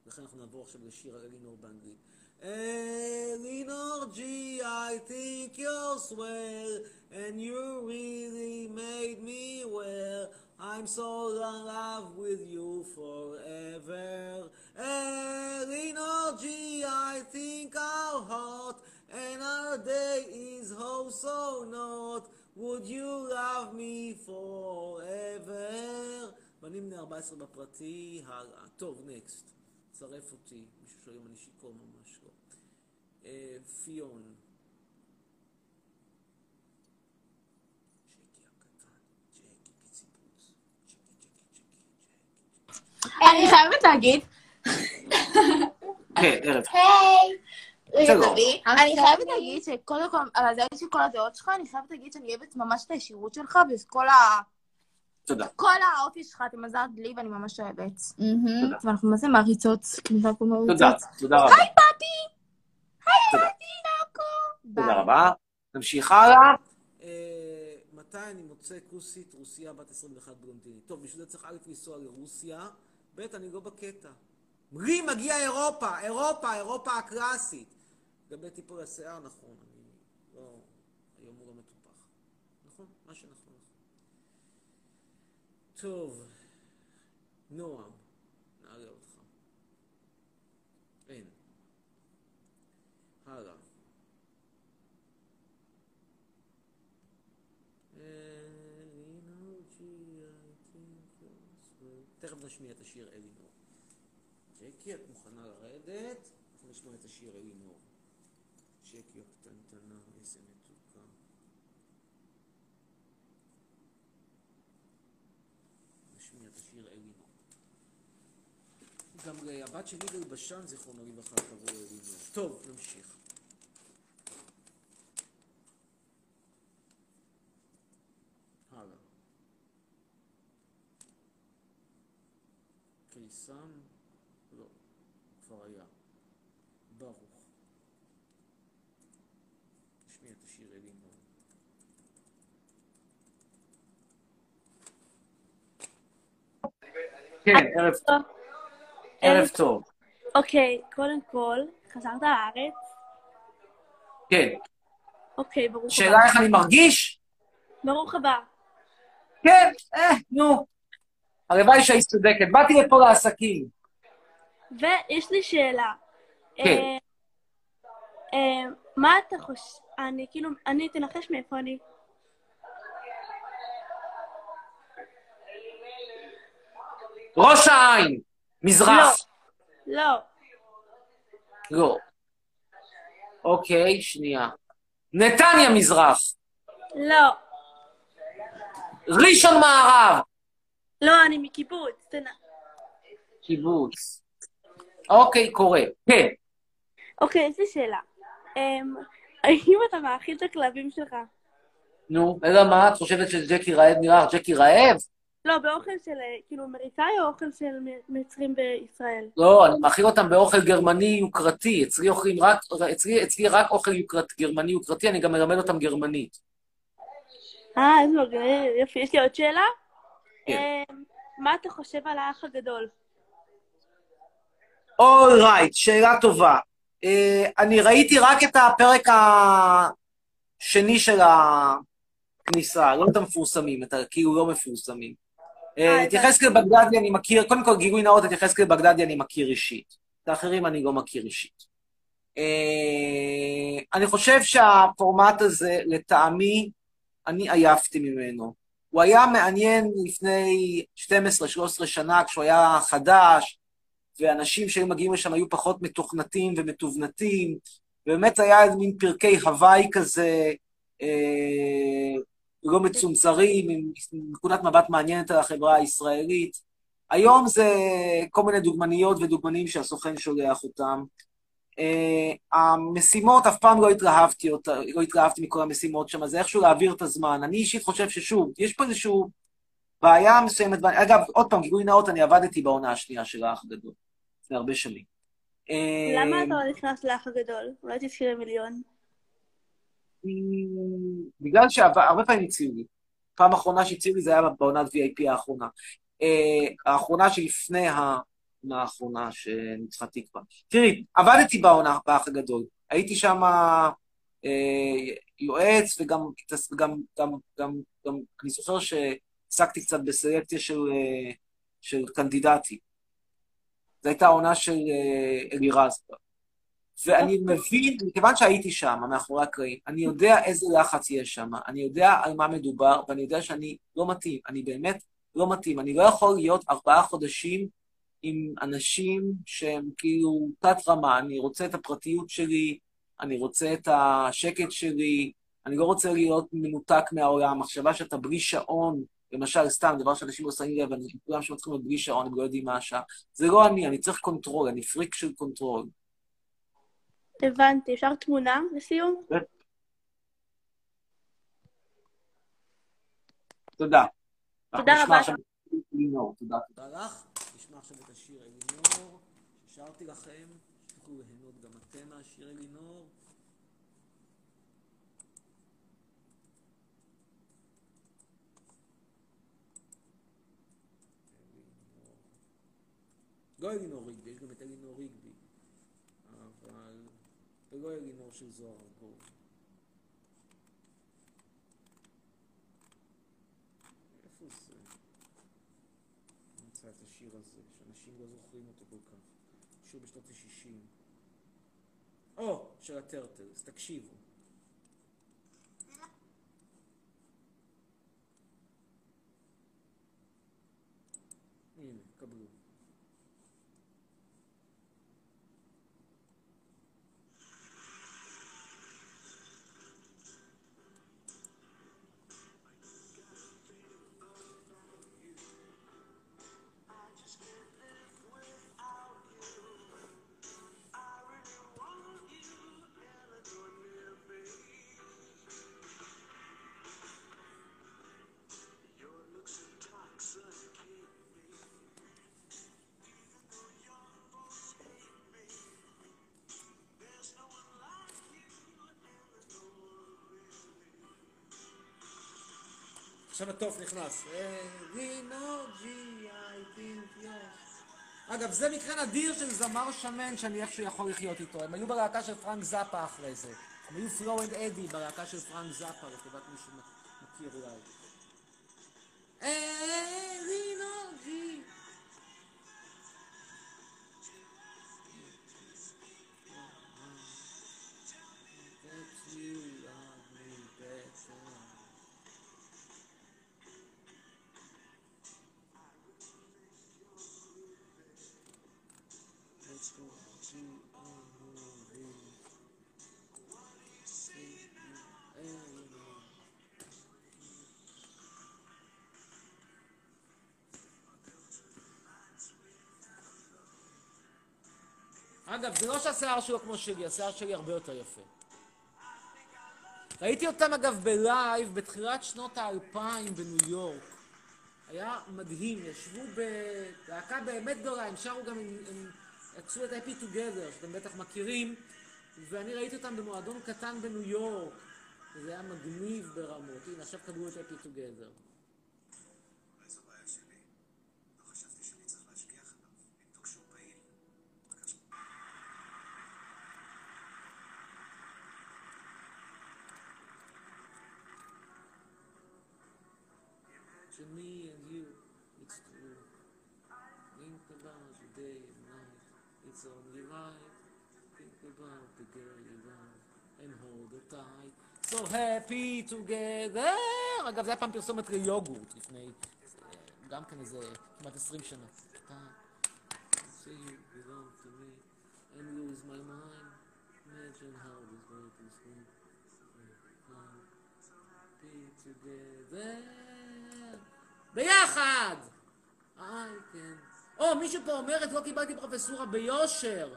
לכן אנחנו נעבור עכשיו לשיר על אלינור באנגלית. אלינור ג'י, I think you're swell, and you really made me well. I'm so in love with you forever. Eleanor G, I think our hot, and our day is oh so not. Would you love me forever? בנים בני 14 בפרטי, הלאה. טוב, נקסט. צרף אותי. מישהו שואל אם אני שיכור ממש לא. אה, פיון. ג'קי הקטן, ג'קי פיציפוץ. ג'קי, ג'קי, ג'קי, ג'קי. אני חייבת להגיד. היי. תביא. אני חייבת להגיד שקודם כל, על הזה של כל הדעות שלך, אני חייבת להגיד שאני אוהבת ממש את הישירות שלך וכל ה... תודה. כל האופי שלך, אתה מזלת לי ואני ממש אוהבת. ואנחנו מה זה מעריצות, כניסה פה תודה, מעריצות. תודה רבה. היי פאפי! תודה. היי נאקו! תודה רבה. נמשיך הלאה. אה, מתי אני מוצא כוסית רוסיה בת 21 בלונדינית? טוב, בשביל זה צריך א' לנסוע לרוסיה, ב' אני לא בקטע. לי מגיע אירופה, אירופה, אירופה הקלאסית. לגבי טיפול השיער, נכון, אני לא... היום הוא לא מטופח. נכון, מה שנכון נכון. טוב, נועם, נעלה אותך. אין. הלאה. תכף נשמיע את השיר אלינור. ג'קי, את מוכנה לרדת? אנחנו נשמע את השיר אלינור. ג'קי הקטנטנה, איזה מתוקה. נשמיע את השיר אלינור. גם הבת של יגאל בשן, זיכרונו לברכה, קראו אלינור. טוב, נמשיך. הלאה. קיסם? לא, כבר היה. ברוך. נשמיע את השיר אלינור. כן, ערב טוב. ערב טוב. אוקיי, קודם כל, חזרת לארץ? כן. אוקיי, ברוך הבא. שאלה איך אני מרגיש? ברוך הבא. כן, אה, נו. הלוואי שהיית צודקת. באתי לפה לעסקים. ויש לי שאלה. כן. אה, אה, מה אתה חושב... אני כאילו, אני תנחש מאיפה אני. ראש העין, מזרח. לא. לא. אוקיי, שנייה. נתניה מזרח. לא. ראשון מערב. לא, אני מקיבוץ. תנ... קיבוץ. אוקיי, קורה. כן. אוקיי, יש לי שאלה. אמ, האם אתה מאכיל את הכלבים שלך? נו, אלא מה? את חושבת שג'קי רעב נראה ג'קי רעב? לא, באוכל של, אה, כאילו, אמריקאי או אוכל של מצרים בישראל? לא, אני מאכיל אותם באוכל גרמני יוקרתי. אצלי אוכלים רק, אצלי, אצלי רק אוכל יוקרט, גרמני יוקרתי, אני גם מלמד אותם גרמנית. אה, איזה מגניב. יופי. יש לי עוד שאלה. כן. אמ, מה אתה חושב על האח הגדול? אולרייט, שאלה טובה. Uh, אני ראיתי רק את הפרק השני של הכניסה, לא את המפורסמים, את הכאילו לא מפורסמים. אה, Uh, את יחזקאל בגדדי אני מכיר, קודם כל גילוי נאות, את יחזקאל בגדדי אני מכיר אישית. את האחרים אני לא מכיר אישית. Uh, אני חושב שהפורמט הזה, לטעמי, אני עייפתי ממנו. הוא היה מעניין לפני 12-13 שנה, כשהוא היה חדש, ואנשים שהיו מגיעים לשם היו פחות מתוכנתים ומתובנתים, ובאמת היה מין פרקי הוואי כזה, אה, לא מצונזרים, עם נקודת מבט מעניינת על החברה הישראלית. היום זה כל מיני דוגמניות ודוגמנים שהסוכן שולח אותם. Uh, המשימות, אף פעם לא התלהבתי, אותה, לא התלהבתי מכל המשימות שם, זה איכשהו להעביר את הזמן. אני אישית חושב ששוב, יש פה איזושהי בעיה מסוימת, אגב, עוד פעם, גילוי נאות, אני עבדתי בעונה השנייה של האח הגדול, לפני הרבה שנים. למה אה, אתה לא נכנס לאח הגדול? אולי תזכיר מיליון. בגלל שהרבה פעמים הציעו לי. פעם אחרונה שהציעו לי זה היה בעונת VIP האחרונה. אה, האחרונה שלפני העונה האחרונה שניצחה תקווה. תראי, עבדתי בעונה, באח הגדול. הייתי שם אה, יועץ, וגם, גם, גם, גם, גם, אני זוכר שעסקתי קצת בסלקציה של, אה, של קנדידטים. זו הייתה העונה של אלירז. ואני מבין, מכיוון שהייתי שם, מאחורי הקרעים, אני יודע איזה לחץ יש שם, אני יודע על מה מדובר, ואני יודע שאני לא מתאים, אני באמת לא מתאים. אני לא יכול להיות ארבעה חודשים עם אנשים שהם כאילו תת-רמה, אני רוצה את הפרטיות שלי, אני רוצה את השקט שלי, אני לא רוצה להיות מנותק מהעולם. מחשבה שאתה בלי שעון, למשל, סתם, דבר שאנשים לא שמים לב, כולם שמצליחים להיות בלי שעון, הם לא יודעים מה השעה. זה לא אני, אני צריך control, אני פריק של control. הבנתי. אפשר תמונה לסיום? תודה. תודה רבה. אלינור. תודה. תודה לך. נשמע עכשיו את השיר אלינור, ששרתי לכם, שתוכלו ליהנות גם אתם מהשיר אלינור. לא אלינור ריגבי, יש גם את אלינור ריגבי. ולא אלינור של זוהר ארגוב. איפה זה? נמצא את השיר הזה, שאנשים לא זוכרים אותו כל כך. שיר בשנות ה-60. או, של הטרטלס, תקשיבו. עכשיו התוף נכנס. yes. אגב, זה מקרה נדיר של זמר שמן שאני איכשהו יכול לחיות איתו. הם היו בלהקה של פרנק זאפה אחרי זה. הם היו Flo and Eddie בלהקה של פרנק זאפה, לטובת מי שמכיר אולי. אגב, זה לא שהשיער שלו כמו שלי, השיער שלי הרבה יותר יפה. ראיתי אותם אגב בלייב בתחילת שנות האלפיים בניו יורק. היה מדהים, ישבו בלהקה באמת גדולה, הם שרו גם, הם, הם עשו את Happy Together, שאתם בטח מכירים, ואני ראיתי אותם במועדון קטן בניו יורק, וזה היה מגניב ברמות. הנה, עכשיו קבלו את Happy Together. To me and you, it's true. Think about the day and night, it's only right. Think about the girl you love and hold her tight. So happy together! אגב, זה היה פעם פרסומת ליוגורט לפני, אה, גם כן איזה כמעט 20 שנה. ביחד! איי, כן. או, מישהו פה אומרת, לא קיבלתי פרופסורה ביושר.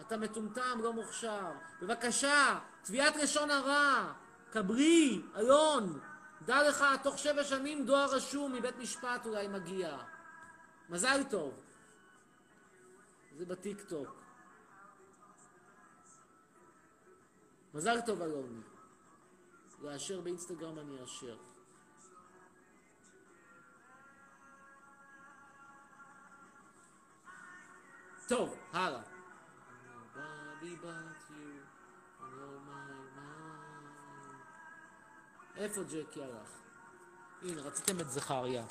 אתה מטומטם, לא מוכשר. בבקשה, תביעת לשון הרע. כברי, אלון. דע לך, תוך שבע שנים דואר רשום מבית משפט אולי מגיע. מזל טוב. זה בטיקטוק. מזל טוב, אלון. לאשר באינסטגרם אני אאשר. טוב, הלאה. איפה ג'קי הלך? הנה, רציתם את זכריה.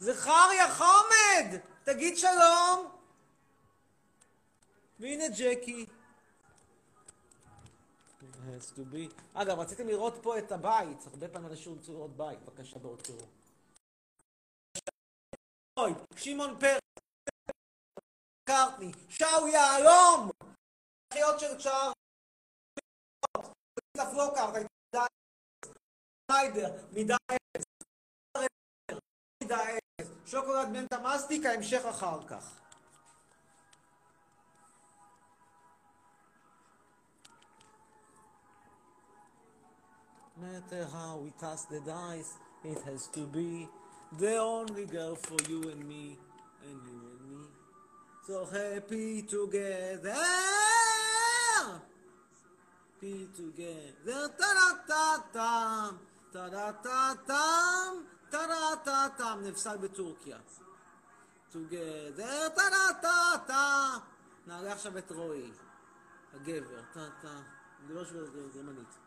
זכריה חומד! תגיד שלום! והנה ג'קי. has to be. אגב, רציתם לראות פה את הבית, הרבה פעמים אנשים רוצים לראות בית, בבקשה בואו תראו. אוי, שמעון פרס, קרטני, שאו יהלום! החיות של צ'אר, פלוקארט, הייתה סיידר, מידה אפס, מידה אפס, שוקולד מנטה מסטיק, ההמשך אחר כך. matter how we toss the dice, it has to be the only girl for you and me, and you and. So happy together, happy together, ta da ta tam, ta da ta tam, ta da ta tam, נפסל בטורקיה. together, ta. נעלה עכשיו את רועי, הגבר, טה טה, אני לא שווה גרמנית.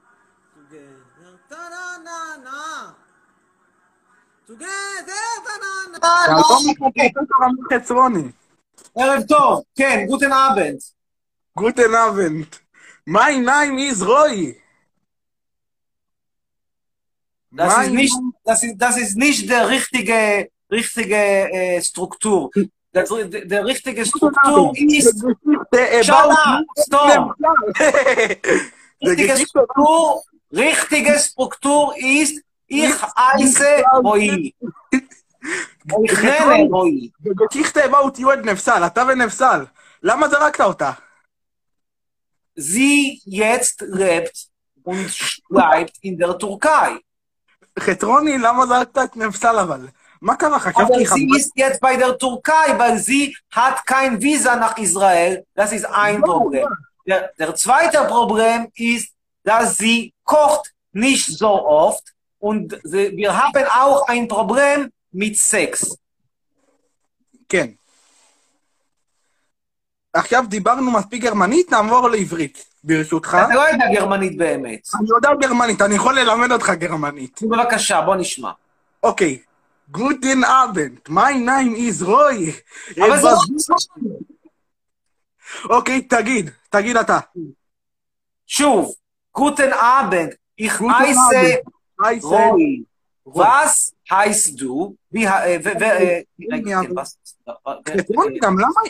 together, ta-na-na-na. together, ta-na-na. ערב טוב, כן, גוטן אבנד. גוטן אבנט. My name is Roy. Das ist nicht, das ist, das ist nicht der richtige, richtige äh, Struktur. Der, der, [laughs] der richtige Struktur ist, shut up, stop. Richtige Struktur, richtige Struktur ist, ich heiße Roi. Ich nenne Roi. בגוקיכטה about you את נפסל, אתה ונפסל. למה זרקת אותה? Sie jetzt lebt und schreibt in der Türkei. חצרוני, למה זרקת את נפסל אבל? מה קרה? Aber חשבתי sie ist jetzt bei der Türkei, weil sie hat kein Visa nach Israel. Das ist ein Problem. Der, der zweite Problem ist, dass sie kocht nicht so oft und sie, wir haben auch ein Problem mit Sex. כן. עכשיו דיברנו מספיק גרמנית, נעבור לעברית, ברשותך. אתה לא יודע גרמנית באמת. אני יודע גרמנית, אני יכול ללמד אותך גרמנית. בבקשה, בוא נשמע. אוקיי. גוטן אבנט, my name is רוי. אבל זה לא... אוקיי, תגיד, תגיד אתה. שוב, גוטן אבנד, heiße I said, רוי. Was heißt du? Wie,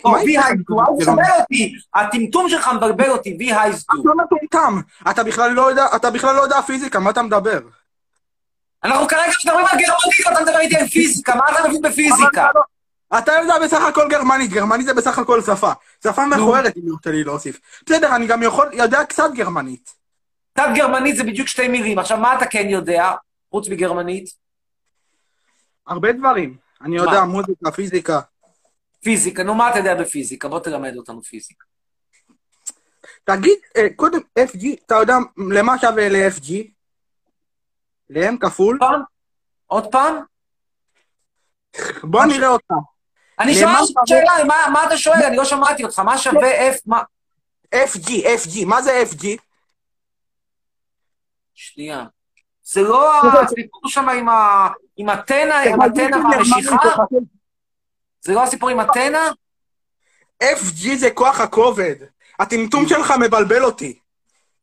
תבלבל אותי, הטמטום שלך מבלבל אותי, וי הייסט דו. אתה לא מטומטם. אתה בכלל לא יודע, אתה בכלל לא יודע פיזיקה, מה אתה מדבר? אנחנו כרגע מדברים על גרמנית, אתה מדבר איתי על פיזיקה, מה אתה מבין בפיזיקה? לא- אתה יודע בסך הכל גרמנית, גרמנית זה בסך הכל שפה. שפה מכוערת, אם יורשה לי להוסיף. בסדר, אני גם יכול, יודע קצת גרמנית. קצת גרמנית זה בדיוק שתי מילים, עכשיו מה אתה כן יודע, חוץ מגרמנית? הרבה דברים. אני יודע מה? מוזיקה, פיזיקה. פיזיקה, נו מה אתה יודע בפיזיקה? בוא תלמד אותנו פיזיקה. תגיד, אה, קודם, FG, אתה יודע למה שווה ל-FG? ל-M כפול? פעם? עוד פעם? בוא נראה אותך. אני שואל שווה- שאלה, מה- מה אתה שואל? אני לא שמעתי אותך, מה שווה F? מה? FG, FG, מה זה FG? שנייה. זה לא הסיפור שם עם ה- עם הטנא, עם הטנא והמשיכה? זה לא הסיפור עם הטנא? FG זה כוח הכובד. הטמטום שלך מבלבל אותי.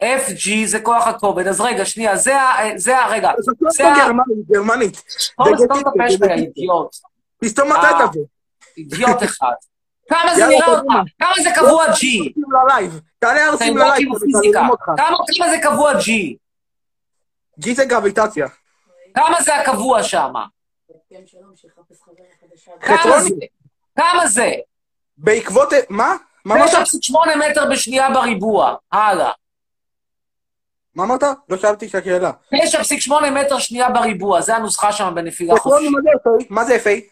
FG זה כוח הכובד, אז רגע, שנייה, זה ה... זה ה... רגע, זה ה... גרמנית, גרמנית. סתום סתום את הפה שלך, אידיוט. תסתום אה. אתה את זה. אידיוט אחד. כמה זה נראה לך? קדימה. כמה זה קבוע G? ארסים ללייב. תעלה יודע ללייב. כמה זה קבוע G? G זה גרביטציה. כמה זה הקבוע שם? כמה זה? כמה זה? בעקבות... מה? מה אמרת? 9.8 מטר בשנייה בריבוע. הלאה. מה אמרת? לא שאלתי את השאלה. 9.8 מטר שנייה בריבוע, זה הנוסחה שם בנפילה חופשית. מה זה FA?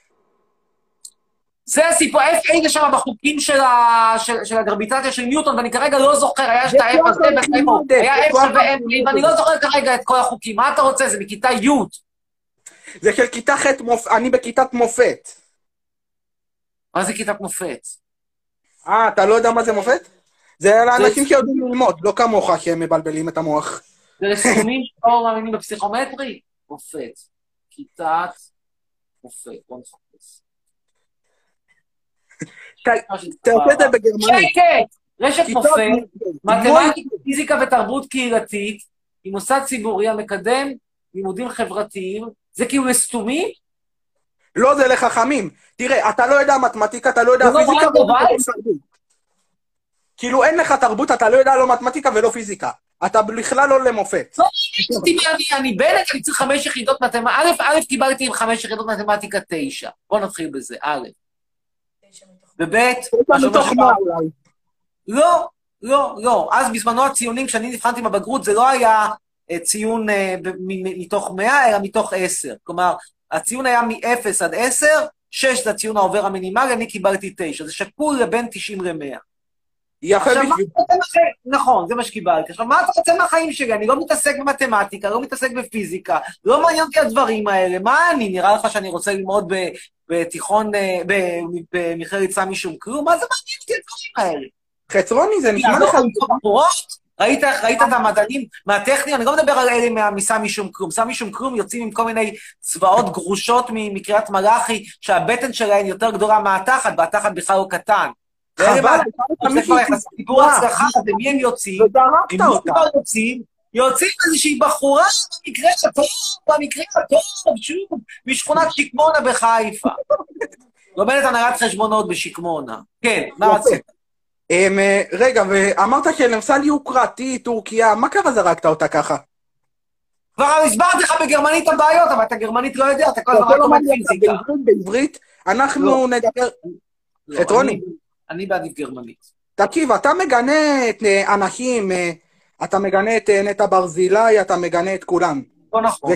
זה הסיפור, FA זה שם בחוקים של, ה... של, של הגרביטציה של ניוטון, ואני כרגע לא זוכר, היה את ה-F הזה היה F שווה M, ואני לא זוכר כרגע את כל החוקים. מה אתה רוצה? זה מכיתה י'. זה של כיתה ח' מופ... אני בכיתת מופת. מה זה כיתת מופת? אה, אתה לא יודע מה זה מופת? זה לאנשים שיודעים ללמוד, לא כמוך שהם מבלבלים את המוח. זה לסכומים שלא מאמינים בפסיכומטרי? מופת. כיתת מופת. בוא נחפש. תעשה את זה בגרמנית. שקט! רשת כיתות מופת, מופת. מתמטיקה, פיזיקה ותרבות קהילתית, היא מוסד ציבורי המקדם לימודים חברתיים. זה כאילו לסתומי? לא, זה לחכמים. תראה, אתה לא יודע מתמטיקה, אתה לא יודע לא פיזיקה, לא. כאילו אין לך תרבות, אתה לא יודע לא מתמטיקה ולא פיזיקה. אתה בכלל לא למופת. אני, אני בנט, אני צריך חמש יחידות מתמטיקה. א', א', קיבלתי עם חמש יחידות מתמטיקה תשע. בוא נתחיל בזה, א'. וב', מתוך מה אולי. לא, לא, לא. אז בזמנו הציונים, כשאני נבחנתי בבגרות, זה לא היה אה, ציון אה, מתוך 100, אלא מתוך 10. כלומר, הציון היה מ-0 עד 10, 6 זה הציון העובר המינימלי, אני קיבלתי 9. זה שקול לבין 90 ל-100. יפה בשביל... נכון, זה מה שקיבלתי. עכשיו, מה אתה רוצה מהחיים שלי? אני לא מתעסק במתמטיקה, לא מתעסק בפיזיקה, לא מעניין אותי הדברים האלה. מה אני, נראה לך שאני רוצה ללמוד בתיכון, אה, במכללת סמי שום כלום? מה זה מעניין אותי הדברים האלה? חצרוני, זה נשמע לך... ראית, ראית את המדענים מהטכניון? אני לא מדבר על אלה מסמי שום כלום. סמי שום כלום יוצאים עם כל מיני צבאות גרושות מקריית מלאכי, שהבטן שלהן יותר גדולה מהתחת, והתחת בכלל לא קטן. חבל, זה כבר יחסי סיפורה. הצלחה, ומי הם יוצאים? אותה. כבר יוצאים, יוצאים איזושהי בחורה, במקרה הטוב, במקרה הטוב, שוב, משכונת שקמונה בחיפה. [laughs] לומדת הנהלת חשבונות בשקמונה. כן, מה. רצית? אמ, אה, רגע, ואמרת שלמסל יוקרתי, טורקיה, מה קרה זרקת אותה ככה? כבר הסברתי לך בגרמנית הבעיות, אבל אתה גרמנית לא יודע, אתה כל הזמן אתה רק לא אותך פיזיקה. בעברית, אנחנו לא. נדבר... לא, חטרוני. אני- בעדיף גרמנית. תקשיב, אתה מגנה את אה, אנשים, אה, אתה מגנה את אה, נטע ברזילי, אתה מגנה את כולם. לא נכון.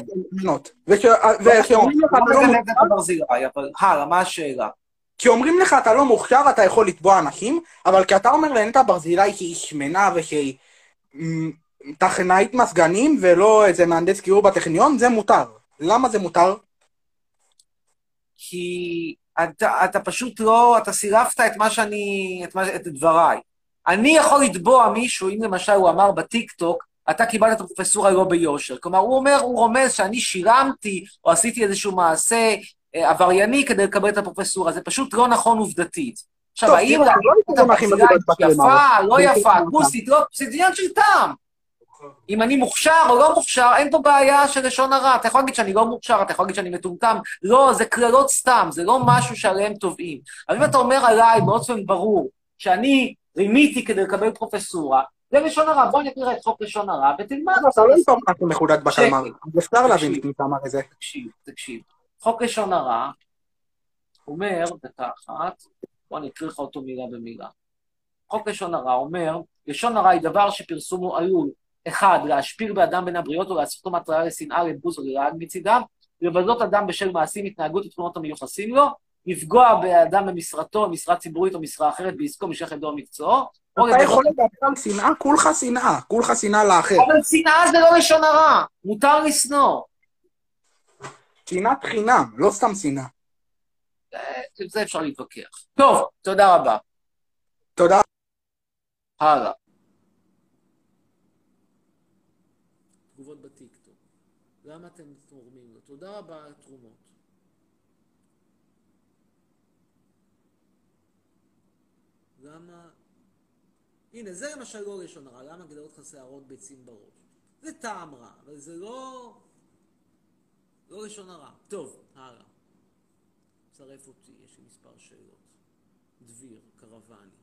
וש- וכשאומרים לך, לא אתה לא מגנה מוכשר, הלאה, מה השאלה? כשאומרים לך אתה לא מוכשר, אתה יכול לתבוע אנשים, אבל כשאתה אומר לנטע ברזילי שהיא שמנה ושהיא טכנאית מזגנים ולא איזה מהנדס קירור בטכניון, זה מותר. למה זה מותר? כי אתה, אתה פשוט לא, אתה סילפת את מה שאני, את, מה, את דבריי. אני יכול לתבוע מישהו, אם למשל הוא אמר בטיקטוק, אתה קיבלת את הפרופסורה לא ביושר. כלומר, הוא אומר, הוא רומז שאני שילמתי, או עשיתי איזשהו מעשה אה, עברייני כדי לקבל את הפרופסורה. זה פשוט לא נכון עובדתית. עכשיו, טוב, האם תראה, להגיד לא את הייתי הברזילאית בגבעת בת יפה, לא יפה, כוסית, לא, זה עניין של טעם. אם אני מוכשר או לא מוכשר, אין פה בעיה של לשון הרע. אתה יכול להגיד שאני לא מוכשר, אתה יכול להגיד שאני מטומטם. לא, זה קללות סתם, זה לא משהו שעליהם תובעים. אבל אם אתה אומר עליי באופן ברור שאני רימיתי כדי לקבל פרופסורה, זה לשון הרע. בוא נקרא את חוק לשון הרע ותלמד. אתה לא איתו משהו מחודד בקלמר. שקט. אז אפשר להבין. את מי אמר את זה. תקשיב, תקשיב. חוק לשון הרע אומר, דקה אחת, בוא אני אקריא לך אותו מילה במילה. חוק לשון הרע אומר, לשון הרע היא דבר שפרסומו עלול, אחד, להשפיר באדם בין הבריות או לעשותו מטרה לשנאה, לבוז או לרעד מצידם, לבזות אדם בשל מעשים, התנהגות ותכונות המיוחסים לו, לפגוע באדם במשרתו, משרה ציבורית או משרה אחרת, בעסקו, משך ידו או מקצועו, אתה. יכול לדבר על שנאה? כולך שנאה. כולך שנאה לאחר. אבל שנאה זה לא לשון הרע, מותר לשנוא. שנאת חינם, לא סתם שנאה. אה, זה אפשר להתווכח. טוב, תודה רבה. תודה. הלאה. תגובות בטיקטוק. למה אתם תורמים לו? תודה רבה על התרומות. למה... הנה, זה למשל לא לשון הרע, למה גדלות לך שערות ביצים בראש? זה טעם רע, אבל זה לא... לא לשון הרע. טוב, הלאה. צרף אותי, יש לי מספר שאלות. דביר, קרוואני.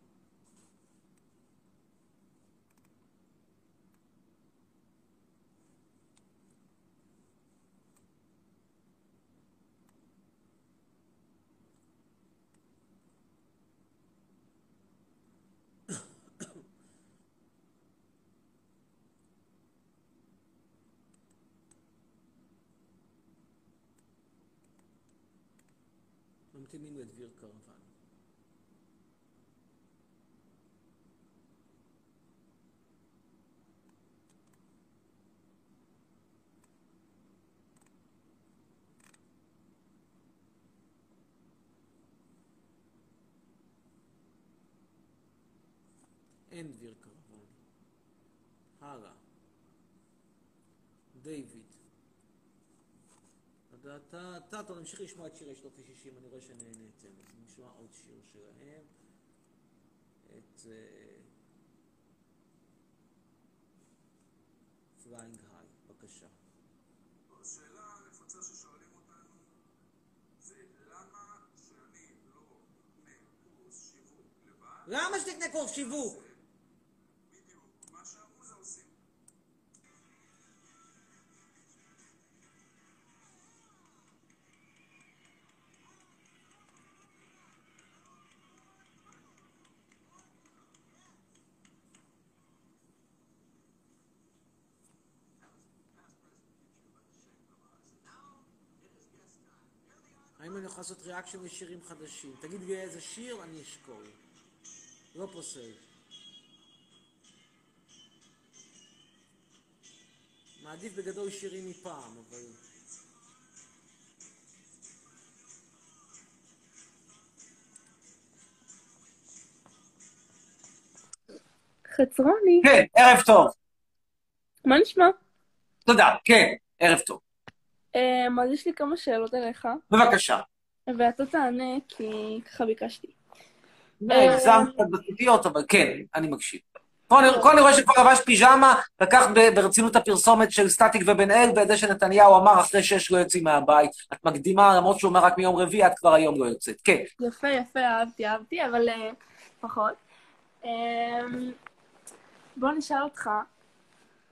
ממתינים לדביר קרוון. אין דביר קרוון. הלאה. דיוויד. אז אתה, אתה, אתה נמשיך לשמוע את שירי שנות ה-60, אני רואה שנהניתם. אז נשמע עוד שיר שלהם. את Flying High, בבקשה. השאלה הנפוצה ששואלים אותנו זה למה שאני לא קונה קורס שיווק לבד? למה שתקנה קורס שיווק? לעשות ריאקשן לשירים חדשים? תגיד לי איזה שיר, אני אשקול. לא פוסל. מעדיף בגדול שירים מפעם, אבל... חצרוני, כן, ערב טוב. מה נשמע? תודה, כן, ערב טוב. אז יש לי כמה שאלות אליך, בבקשה. ואתה תענה כי ככה ביקשתי. הגזמת בציפיות, אבל כן, אני מקשיב. פה אני, רואה שכבר לבש פיג'מה, לקח ברצינות הפרסומת של סטטיק ובן אל, ואת זה שנתניהו אמר אחרי שש לא יוצאים מהבית. את מקדימה, למרות שהוא אומר רק מיום רביעי, את כבר היום לא יוצאת. כן. יפה, יפה, אהבתי, אהבתי, אבל אה, פחות. בוא נשאל אותך,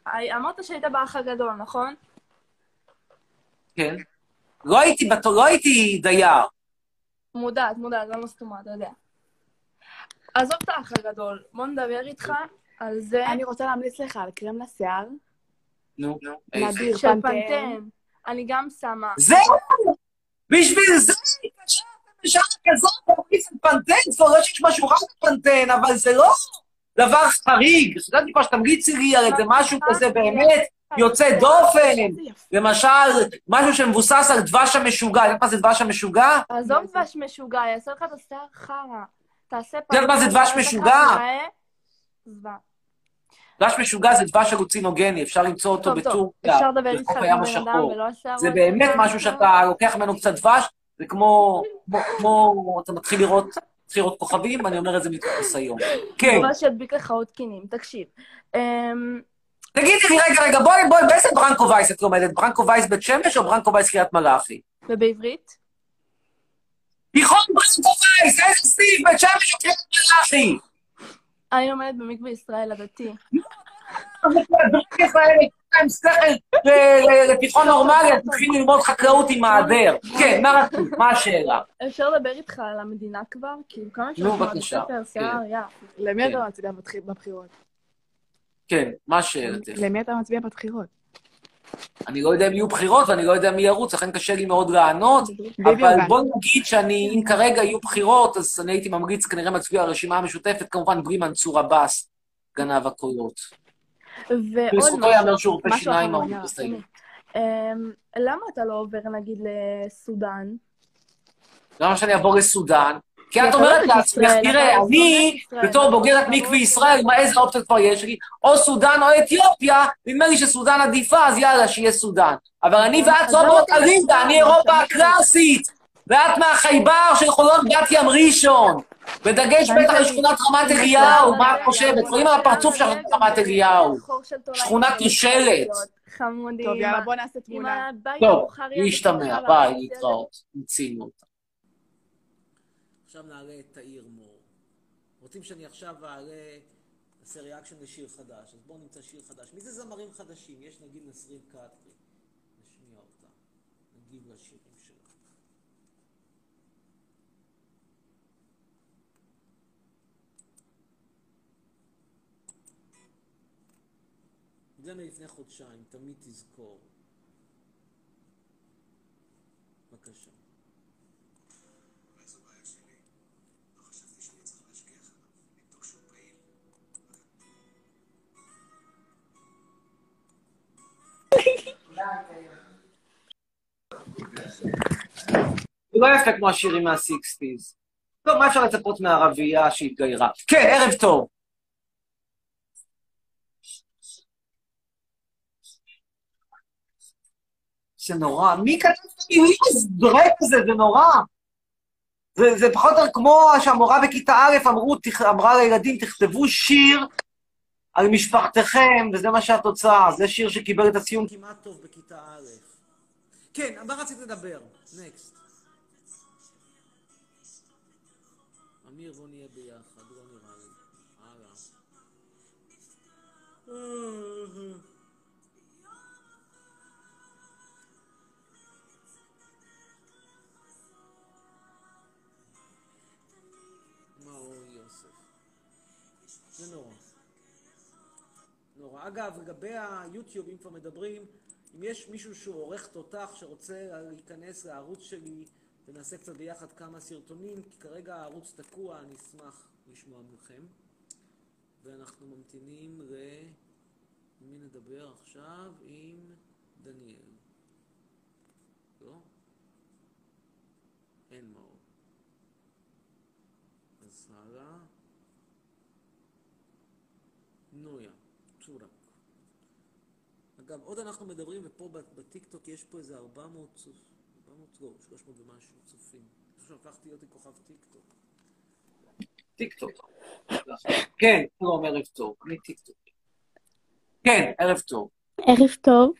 אה, אמרת שהיית באח הגדול, נכון? כן. לא הייתי, בת... לא הייתי דייר. מודעת, מודעת, למה סתומה, אתה יודע. עזוב את האח הגדול, בוא נדבר איתך על זה אני רוצה להמליץ לך על קרם לשיער, נו, איזה. נדיר של פנטן. אני גם שמה. זהו! בשביל זה התקשרתם בשעה כזאת, אומרים זה פנטן, כבר לא שיש משהו רע בפנטן, אבל זה לא דבר חריג. חשבתי כבר שתמליצי לי על איזה משהו כזה באמת יוצא דופן. למשל, משהו שמבוסס על דבש המשוגע. יודעת מה זה דבש המשוגע? עזוב דבש משוגע, יעשה לך את השיער חרא. תעשה יודעת מה זה דבש משוגע? דבש משוגע זה דבש הלוצינוגני, אפשר למצוא אותו בטורקיה, אפשר לדבר איתך על בן אדם. ולא השיער... זה באמת משהו שאתה לוקח ממנו קצת דבש, זה כמו, אתה מתחיל לראות, מתחיל לראות כוכבים, אני אומר את זה מתוך ניסיון. כן, ממש ידביק לך עוד קינים. תקשיב, אמ, תגידי לי, רגע, רגע, בואי, בואי, באיזה ברנקו וייס את לומדת? ברנקו וייס בית שמש או ברנקו וייס קריית מלאכי? ובעברית? תיכון ברנקו וייס, איזה סניף, בית שמש או קריית מלאכי? אני לומדת במקווה ישראל הדתי. ברנקו ישראל, יש להם שכל ל- ל- לתיכון נורמלי, אז צריכים ללמוד חקלאות עם מעדר. כן, מה רצית? מה השאלה? אפשר לדבר איתך על המדינה כבר? כאילו, כמה נו, שאנחנו בבקשה. יא. למי כן. אתה מצביע בבחיר- בבחירות? כן, מה שאלתך? למי אתה מצביע בבחירות? אני לא יודע אם יהיו בחירות ואני לא יודע מי ירוץ, לכן קשה לי מאוד לענות. אבל בוא נגיד שאני, אם כרגע יהיו בחירות, אז אני הייתי ממליץ כנראה מצביע הרשימה המשותפת, כמובן בלי מנסור עבאס, גנב הקולות. ועוד משהו. משהו אחרון. אמ, למה אתה לא עובר, נגיד, לסודאן? למה שאני אעבור לסודאן? כי את אתה אומרת לעצמך, תראה, אני, בתור אתה בוגרת לא מקווה ישראל, מה איזה אופציות כבר יש לי? או סודאן או אתיופיה, נדמה לי שסודאן עדיפה, אז יאללה, שיהיה סודאן. אבל אני ואת לא באותה אתה ליגה, בסודאן? אני אירופה אתה- הקלאסית, ואת מהחייבר של חולון בת ים ראשון. בדגש בטח על שכונת רמת אליהו, מה את חושבת? רואים על הפרצוף את רמת אליהו. שכונה כושלת. חמודים. טוב, יאללה, בוא נעשה תמונה. טוב, להשתמע, ביי. להתראות. מיצינו אותה. עכשיו נעלה את תאיר מור. רוצים שאני עכשיו אעלה, נעשה reaction לשיר חדש, אז בואו נמצא שיר חדש. מי זה זמרים חדשים? יש נגיד נסרין קדרי. נשמיע אותה. נגיב לשירים שלה. זה מלפני חודשיים, תמיד תזכור. בבקשה. הוא לא יפה כמו השירים מה-60's. טוב, מה אפשר לצפות מהערבייה שהתגיירה? כן, ערב טוב. זה נורא. מי כתב את המילים הזדרק הזה? זה נורא. זה, זה פחות או כמו שהמורה בכיתה א' אמרה לילדים, תכתבו שיר על משפחתכם, וזה מה שהתוצאה. זה שיר שקיבל את הציון כמעט טוב בכיתה א'. כן, מה רצית לדבר? נקסט. אמיר, בוא נהיה ביחד, לא נראה לי. הלאה. מאור יוסף. זה נורא. נורא. אגב, לגבי היוטיוב, אם כבר מדברים, אם יש מישהו שהוא עורך תותח שרוצה להיכנס לערוץ שלי ונעשה קצת ביחד כמה סרטונים, כי כרגע הערוץ תקוע, אני אשמח לשמוע מכם. ואנחנו ממתינים ל... מי נדבר עכשיו? עם דניאל. לא? אין מאור. אז הלאה. נויה. אגב, עוד אנחנו מדברים, ופה בטיקטוק יש פה איזה 400, צופ- 400, לא, 300 ומשהו צופים. אני חושב שהפכתי להיות כוכב טיקטוק. טיקטוק. [coughs] כן, שלום, ערב טוב. אני טיקטוק. כן, ערב טוב. ערב טוב.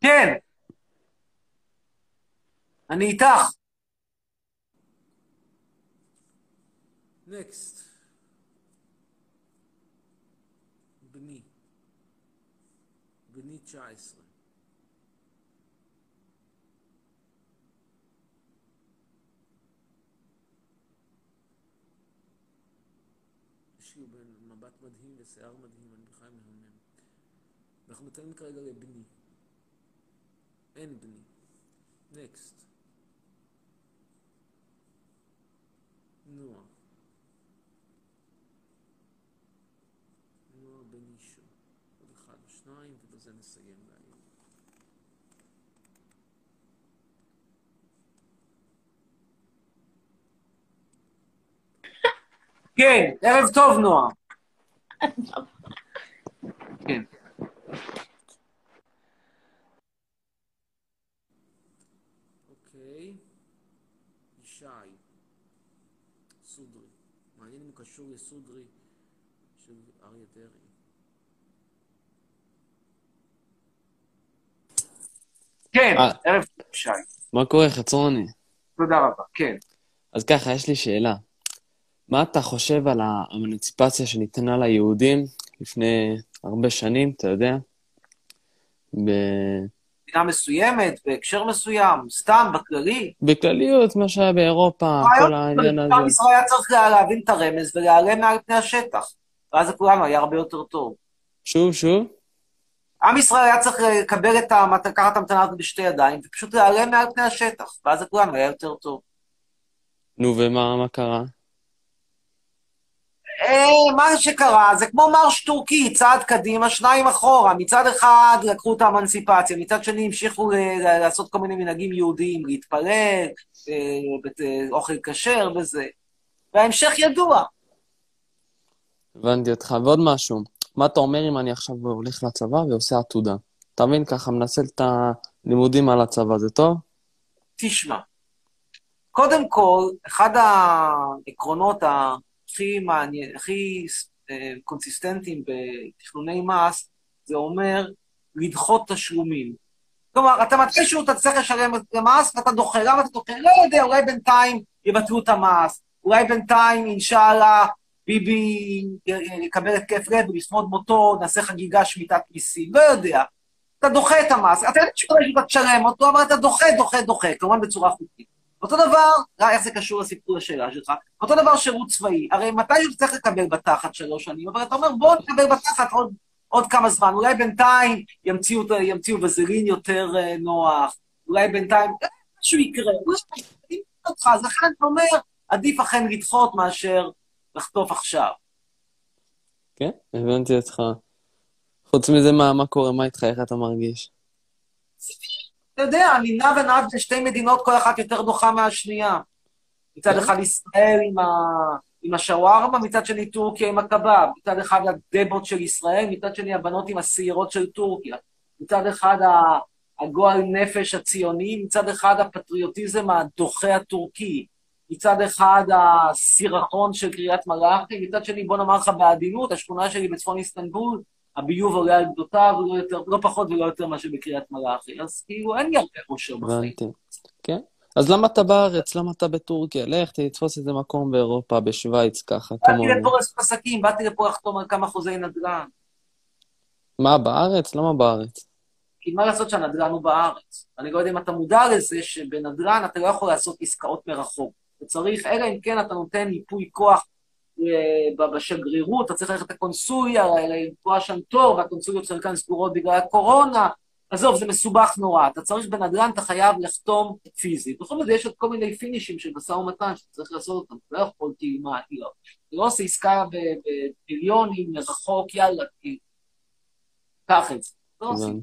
כן. אני איתך. נקסט. בני. בני 19. יש לי מבט מדהים ושיער מדהים, אני בכלל מהמם. אנחנו מתקדמים כרגע לבני. אין בני. נקסט. נועה. נועה בנישו. עוד אחד ושניים, ובזה נסיים להיום. כן, ערב טוב, נועה. כן. אוקיי. ישי. סודרי. מעניין אם הוא קשור לסודרי של אריה דרעי. כן, אה. ערב טוב, שי. מה קורה, חצרוני? תודה רבה, כן. אז ככה, יש לי שאלה. מה אתה חושב על האמנציפציה שניתנה ליהודים לפני הרבה שנים, אתה יודע? ב... מדינה מסוימת, בהקשר מסוים, סתם, בכללי. בכלליות, מה שהיה באירופה, כל העניין עם הזה. ישראל היה צריך להבין את הרמז ולהיעלם מעל פני השטח. ואז לכולנו היה הרבה יותר טוב. שוב, שוב? עם ישראל היה צריך לקבל את המת... לקחת את המתנה הזאת בשתי ידיים, ופשוט להיעלם מעל פני השטח, ואז לכולנו היה יותר טוב. נו, ומה מה קרה? אה, מה שקרה, זה כמו מרש טורקי, צעד קדימה, שניים אחורה. מצד אחד לקחו את האמנציפציה, מצד שני המשיכו ל- לעשות כל מיני מנהגים יהודיים, להתפלל, אה, אה, אוכל כשר וזה. וההמשך ידוע. הבנתי אותך. ועוד משהו, מה אתה אומר אם אני עכשיו הולך לצבא ועושה עתודה? אתה מבין? ככה מנצל את הלימודים על הצבא, זה טוב? תשמע, קודם כל, אחד העקרונות הכי מעניין, הכי אה, קונסיסטנטיים בתכנוני מס, זה אומר לדחות תשלומים. כלומר, אתה מתישהו צריך לשלם המס ואתה דוחה. למה אתה דוחה? לא יודע, אולי בינתיים יבטלו את המס, אולי בינתיים, אינשאללה, ביבי יקבל התקף לב ולכבוד מותו, נעשה חגיגה שמיטת מיסים, לא יודע. אתה דוחה את המס, אתה יודע שאולי אתה תשלם אותו, אבל אתה דוחה, דוחה, דוחה, כמובן בצורה חוקית. אותו דבר, ראה איך זה קשור לסיפור לשאלה שלך, אותו דבר שירות צבאי. הרי מתי אתה צריך לקבל בתחת שלוש שנים, אבל אתה אומר, בוא נקבל בתחת עוד, עוד כמה זמן, אולי בינתיים ימציאו, ימציאו וזלין יותר אה, נוח, אולי בינתיים, משהו יקרה, אולי אותך, אז לכן אתה אומר, עדיף אכן לדחות מאשר לחטוף עכשיו. כן, הבנתי אותך. חוץ מזה, מה, מה קורה? מה איתך? איך אתה מרגיש? אתה יודע, אני נע ונע בין שתי מדינות, כל אחת יותר נוחה מהשנייה. מצד כן. אחד ישראל עם, ה... עם השווארמה, מצד שני טורקיה עם הקבב. מצד אחד הדבות של ישראל, מצד שני הבנות עם השעירות של טורקיה. מצד אחד ה- הגועל נפש הציוני, מצד אחד הפטריוטיזם הדוחה הטורקי. מצד אחד הסירחון של קריית מלאכי, מצד שני, בוא נאמר לך בעדינות, השכונה שלי בצפון איסטנבול, הביוב עולה על גדותיו, לא, יותר, לא פחות ולא יותר מאשר בקריית מלאכי. אז כאילו, אין לי הרבה אושר בחיים. כן. אז למה אתה בארץ? למה אתה בטורקיה? לך, תתפוס איזה מקום באירופה, בשוויץ, ככה, באתי כמוני. לפה לעשות עסקים, באתי לפה לחתום על כמה חוזי נדל"ן. מה, בארץ? למה בארץ? כי מה לעשות שהנדל"ן הוא בארץ? אני לא יודע אם אתה מודע לזה שבנדל"ן אתה לא יכול לעשות עסקאות מרחוק. אתה צריך, אלא אם כן אתה נותן ייפוי כוח אה, בשגרירות, אתה צריך ללכת לקונסוליה, לקבוע שם תור, והקונסוליות חלקן סגורות בגלל הקורונה. עזוב, זה מסובך נורא. אתה צריך בנדל"ן, אתה חייב לחתום פיזית. בכל זאת, יש עוד כל מיני פינישים של משא ומתן שאתה צריך לעשות אותם. לא יכול, כאילו, מה, אני לא. לא עושה עסקה במיליונים מרחוק, יאללה, כאילו. קח את זה. לא עושים.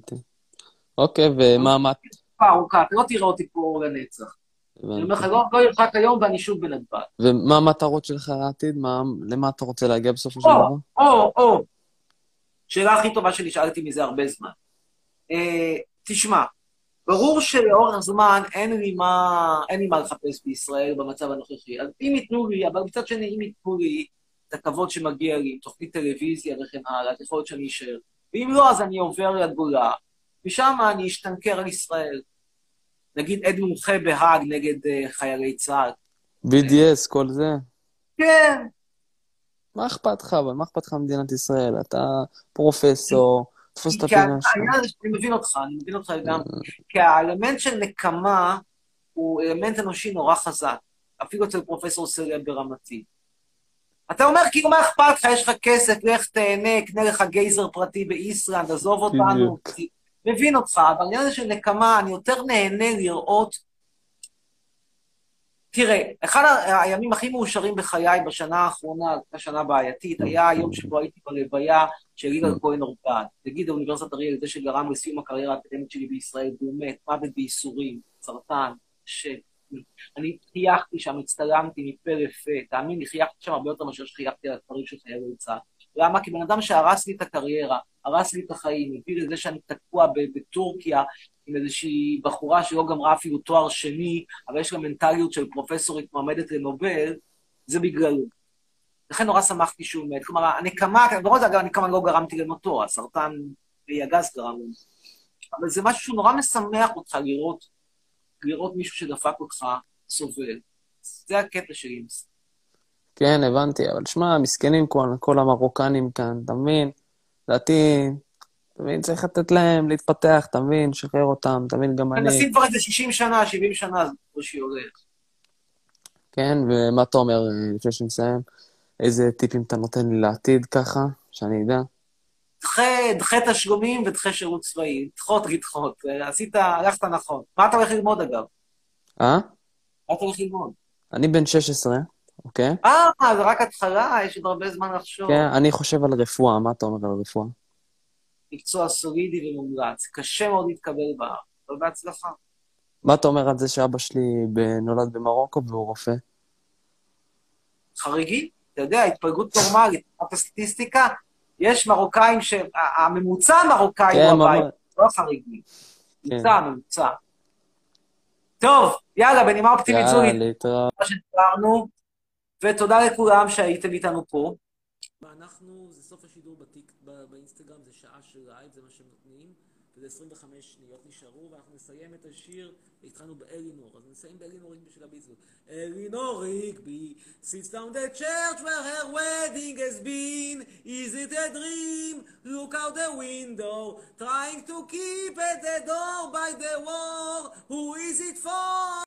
אוקיי, ומה, מה... תקופה ארוכה, אתה לא תראה אותי פה לנצח. אני אומר לך. לא לא ירחק היום ואני שוב בנתב"ג. ומה המטרות שלך לעתיד? מה, למה אתה רוצה להגיע בסופו של או, דבר? או, או. שאלה הכי טובה שנשאלתי מזה הרבה זמן. אה, תשמע, ברור שלאורך זמן אין לי מה, אין לי מה לחפש בישראל במצב הנוכחי. אז אם ייתנו לי, אבל מצד שני, אם ייתנו לי את הכבוד שמגיע לי, תוכנית טלוויזיה וכן הלאה, אז יכול להיות שאני אשאר. ואם לא, אז אני עובר לגולה, משם אני אשתנקר על ישראל. נגיד עד מומחה בהאג נגד אה, חיילי צה"ל. BDS, כל זה? כן, מה אכפת לך, אבל מה אכפת לך ממדינת ישראל? אתה פרופסור, תפוס את הפינה שלך. אני מבין אותך, אני מבין אותך לגמרי. כי האלמנט של נקמה הוא אלמנט אנושי נורא חזק, אפילו אצל פרופסור סלב ברמתי. אתה אומר, כאילו, מה אכפת לך? יש לך כסף, לך תהנה, קנה לך גייזר פרטי באיסלנד, עזוב אותנו. מבין אותך, אבל העניין הזה של נקמה, אני יותר נהנה לראות... תראה, אחד הימים הכי מאושרים בחיי בשנה האחרונה, הייתה שנה בעייתית, היה היום שבו הייתי בלוויה של יגאל כהן אורבן, נגיד האוניברסיטת אריאל, זה שגרם לסיום הקריירה האקדמית שלי בישראל, והוא מת, מוות בייסורים, סרטן, ש... אני חייכתי שם, הצטלמתי מפה לפה, תאמין לי, חייכתי שם הרבה יותר מאשר שחייכתי על הדברים של חיילי צה"ל. למה? כי בן אדם שהרס לי את הקריירה, הרס לי את החיים, הביא לזה שאני תקוע בטורקיה עם איזושהי בחורה שלא גמרה אפילו תואר שני, אבל יש לה מנטליות של פרופסורית מועמדת לנובל, זה בגללו. לכן נורא שמחתי שהוא מת. כלומר, הנקמה, זאת, אגב, כמובן לא גרמתי למותו, הסרטן ואי הגז גרם לו. אבל זה משהו שהוא נורא משמח אותך לראות, לראות מישהו שדפק אותך סובל. זה הקטע שלי עם זה. כן, הבנתי, אבל שמע, מסכנים כל, כל המרוקנים כאן, אתה מבין? לדעתי, אתה מבין, צריך לתת להם להתפתח, אתה מבין? לשחרר אותם, אתה מבין? גם אני... מנסים כבר איזה 60 שנה, 70 שנה, זה בקושי הולך. כן, ומה אתה אומר, אה, לפני שנסיים? איזה טיפים אתה נותן לי לעתיד ככה, שאני אדע? דחה, דחה תשלומים ודחה שירות צבאי. דחות, לדחות. עשית, הלכת נכון. מה אתה הולך ללמוד, אגב? אה? מה אתה הולך ללמוד? אני בן 16, אוקיי? אה, זה רק התחלה, יש עוד הרבה זמן לחשוב. כן, אני חושב על רפואה, מה אתה אומר על רפואה? מקצוע סולידי ומומלץ. קשה מאוד להתקבל בארץ, אבל בהצלחה. מה אתה אומר על זה שאבא שלי נולד במרוקו והוא רופא? חריגים, אתה יודע, התפלגות נורמלית. מבחינת הסטטיסטיקה, יש מרוקאים ש... הממוצע המרוקאי כן, הוא הבית, ממש. לא החריגים. כן. ממוצע, ממוצע. טוב, יאללה, בנימה אופטימית זו, יאללה, להתראות. ותודה לכולם שהייתם איתנו פה. ואנחנו, זה סוף השידור בטיק, באינסטגרם, זה שעה של לייב, זה מה שהם נותנים, וזה 25 שניות נשארו, ואנחנו נסיים את השיר, התחלנו באלינור, אז נסיים באלינור ריגבי של הביצוע. אלינור ריגבי, sits down the church where her wedding has been, is it a dream? Look out the window, trying to keep at the door by the war, who is it for?